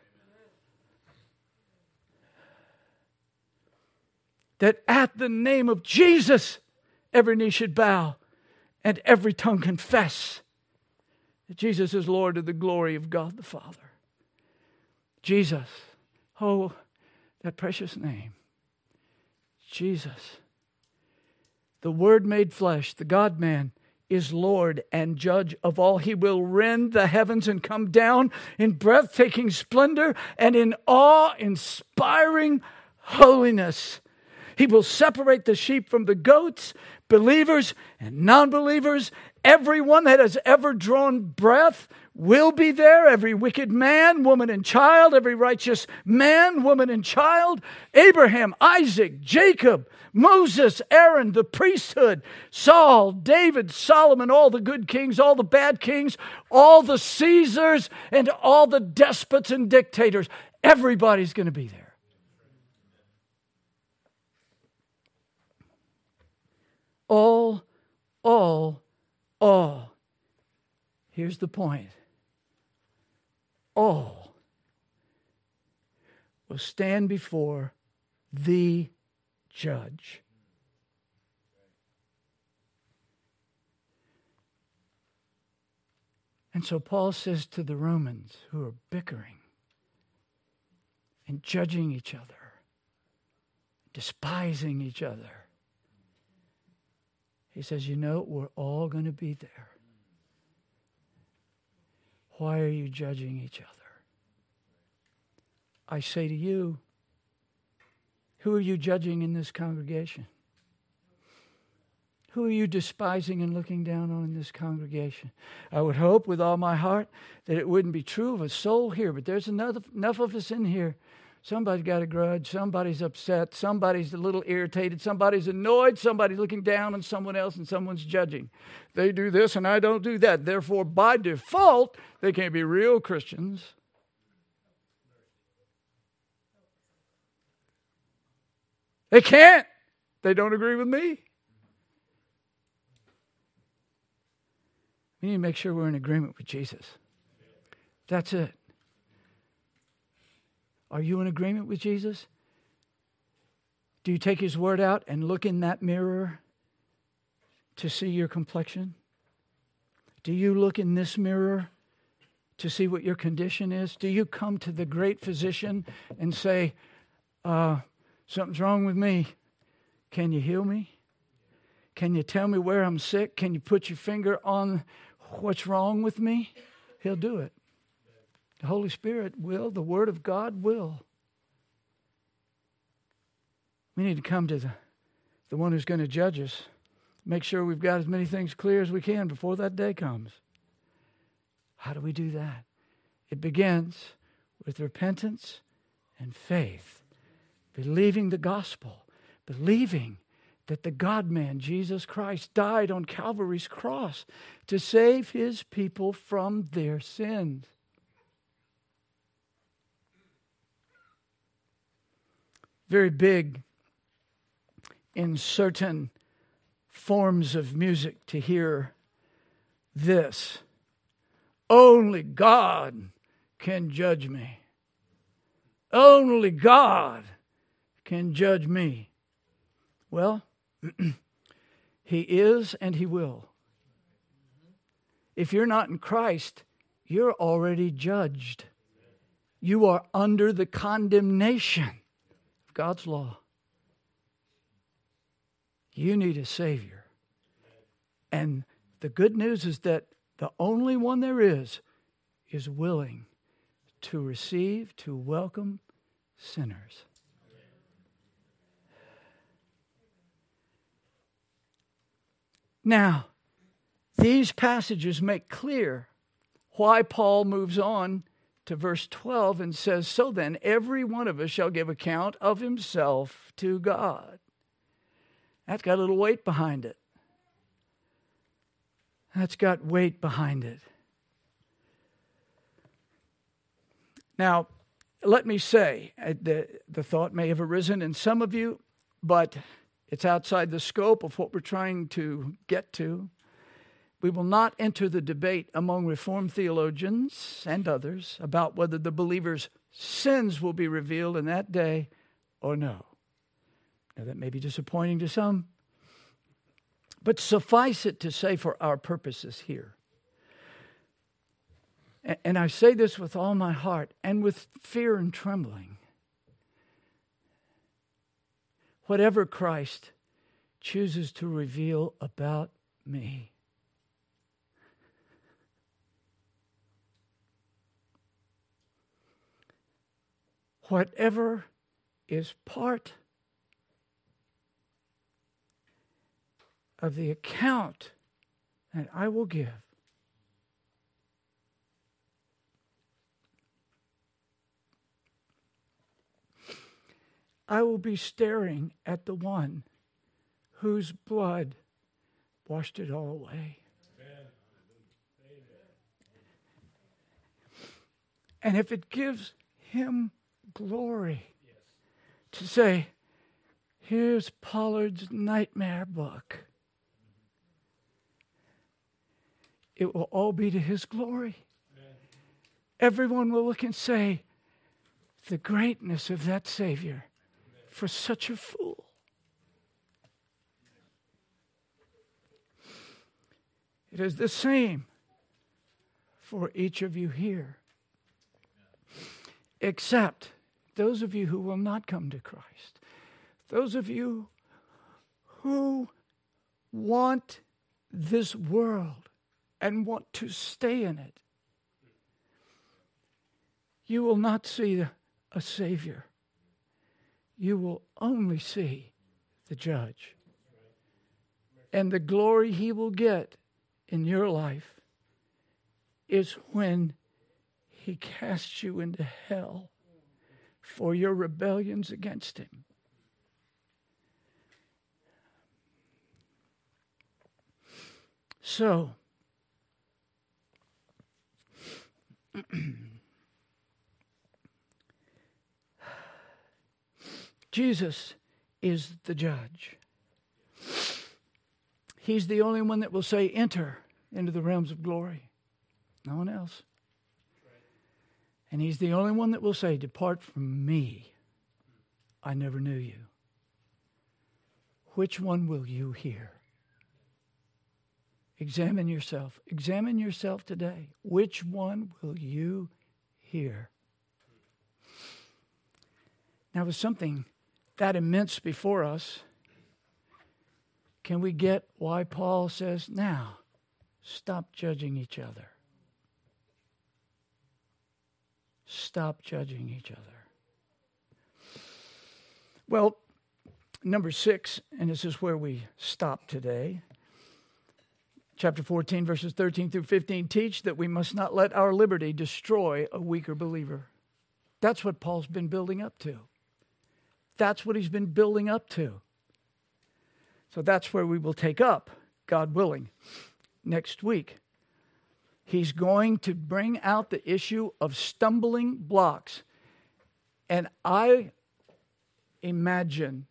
That at the name of Jesus, every knee should bow and every tongue confess that Jesus is Lord to the glory of God the Father. Jesus, oh, that precious name. Jesus, the Word made flesh, the God man, is Lord and judge of all. He will rend the heavens and come down in breathtaking splendor and in awe inspiring holiness. He will separate the sheep from the goats, believers and non believers. Everyone that has ever drawn breath will be there. Every wicked man, woman, and child, every righteous man, woman, and child. Abraham, Isaac, Jacob, Moses, Aaron, the priesthood, Saul, David, Solomon, all the good kings, all the bad kings, all the Caesars, and all the despots and dictators. Everybody's going to be there. all, all, all. Here's the point all will stand before the judge. And so Paul says to the Romans who are bickering and judging each other, despising each other, he says, You know, we're all going to be there. Why are you judging each other? I say to you, who are you judging in this congregation? Who are you despising and looking down on in this congregation? I would hope with all my heart that it wouldn't be true of a soul here, but there's enough, enough of us in here Somebody's got a grudge. Somebody's upset. Somebody's a little irritated. Somebody's annoyed. Somebody's looking down on someone else and someone's judging. They do this and I don't do that. Therefore, by default, they can't be real Christians. They can't. They don't agree with me. We need to make sure we're in agreement with Jesus. That's it. Are you in agreement with Jesus? Do you take his word out and look in that mirror to see your complexion? Do you look in this mirror to see what your condition is? Do you come to the great physician and say, uh, Something's wrong with me. Can you heal me? Can you tell me where I'm sick? Can you put your finger on what's wrong with me? He'll do it. The Holy Spirit will, the Word of God will. We need to come to the, the one who's going to judge us. Make sure we've got as many things clear as we can before that day comes. How do we do that? It begins with repentance and faith, believing the gospel, believing that the God man, Jesus Christ, died on Calvary's cross to save his people from their sins. Very big in certain forms of music to hear this Only God can judge me. Only God can judge me. Well, He is and He will. If you're not in Christ, you're already judged. You are under the condemnation God's law. You need a Savior. And the good news is that the only one there is is willing to receive, to welcome sinners. Now, these passages make clear why Paul moves on to verse 12 and says, So then, every one of us shall give account of himself to God. That's got a little weight behind it. That's got weight behind it. Now, let me say, uh, the, the thought may have arisen in some of you, but it's outside the scope of what we're trying to get to. We will not enter the debate among Reformed theologians and others about whether the believer's sins will be revealed in that day or no. Now, that may be disappointing to some, but suffice it to say for our purposes here. And I say this with all my heart and with fear and trembling. Whatever Christ chooses to reveal about me, whatever is part of the account that I will give. I will be staring at the one whose blood washed it all away. And if it gives him glory to say, here's Pollard's nightmare book. it will all be to his glory. Amen. Everyone will look and say, the greatness of that Savior Amen. for such a fool. It is the same for each of you here, except those of you who will not come to Christ, those of you who want this world and want to stay in it, you will not see a Savior. You will only see the Judge. And the glory He will get in your life is when He casts you into hell for your rebellions against Him. So, Jesus is the judge. He's the only one that will say, Enter into the realms of glory. No one else. And he's the only one that will say, Depart from me. I never knew you. Which one will you hear? Examine yourself. Examine yourself today. Which one will you hear? Now, with something that immense before us, can we get why Paul says, now, stop judging each other? Stop judging each other. Well, number six, and this is where we stop today chapter 14, verses 13 through 15 teach that we must not let our liberty destroy a weaker believer. That's what Paul's been building up to. That's what he's been building up to. So that's where we will take up, God willing, next week. He's going to bring out the issue of stumbling blocks. And I imagine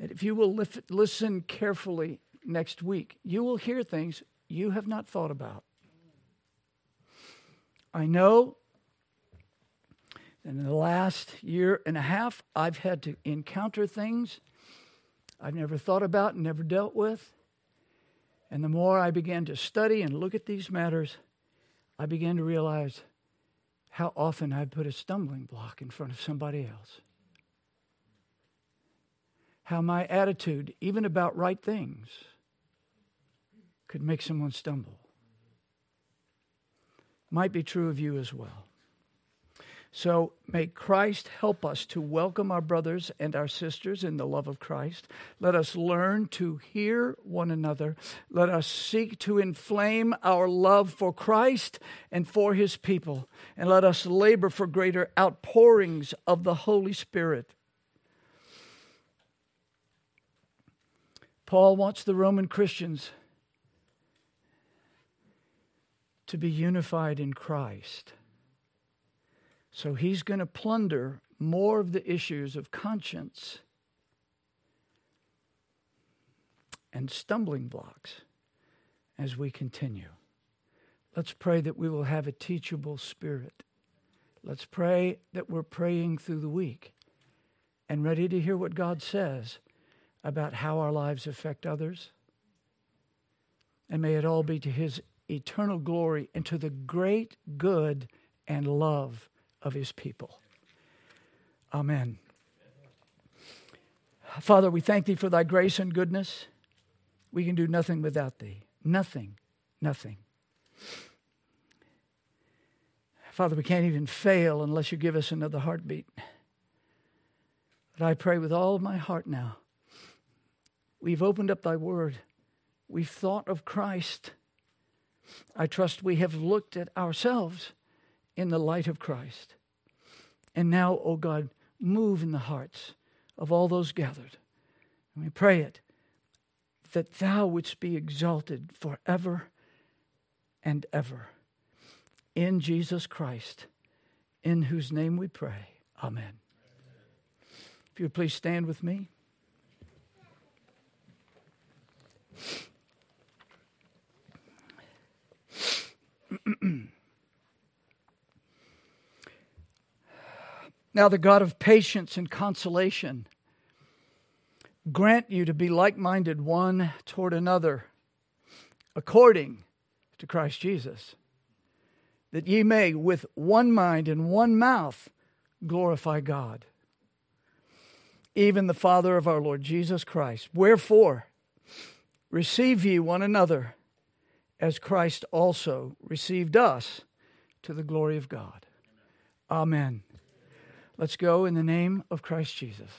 that if you will listen carefully next week, you will hear things you have not thought about. I know that in the last year and a half, I've had to encounter things I've never thought about and never dealt with. And the more I began to study and look at these matters, I began to realize how often I put a stumbling block in front of somebody else. How my attitude, even about right things, could make someone stumble. Might be true of you as well. So may Christ help us to welcome our brothers and our sisters in the love of Christ. Let us learn to hear one another. Let us seek to inflame our love for Christ and for his people. And let us labor for greater outpourings of the Holy Spirit. Paul wants the Roman Christians to be unified in Christ. So he's going to plunder more of the issues of conscience and stumbling blocks as we continue. Let's pray that we will have a teachable spirit. Let's pray that we're praying through the week and ready to hear what God says about how our lives affect others. And may it all be to his eternal glory and to the great good and love of his people. Amen. Father, we thank thee for thy grace and goodness. We can do nothing without thee. Nothing, nothing. Father, we can't even fail unless you give us another heartbeat. But I pray with all of my heart now. We've opened up thy word. We've thought of Christ. I trust we have looked at ourselves in the light of Christ. And now, O oh God, move in the hearts of all those gathered. And we pray it that thou wouldst be exalted forever and ever. In Jesus Christ, in whose name we pray. Amen. If you would please stand with me. now, the God of patience and consolation grant you to be like minded one toward another, according to Christ Jesus, that ye may with one mind and one mouth glorify God, even the Father of our Lord Jesus Christ. Wherefore, receive ye one another as Christ also received us to the glory of God. Amen. Let's go in the name of Christ Jesus.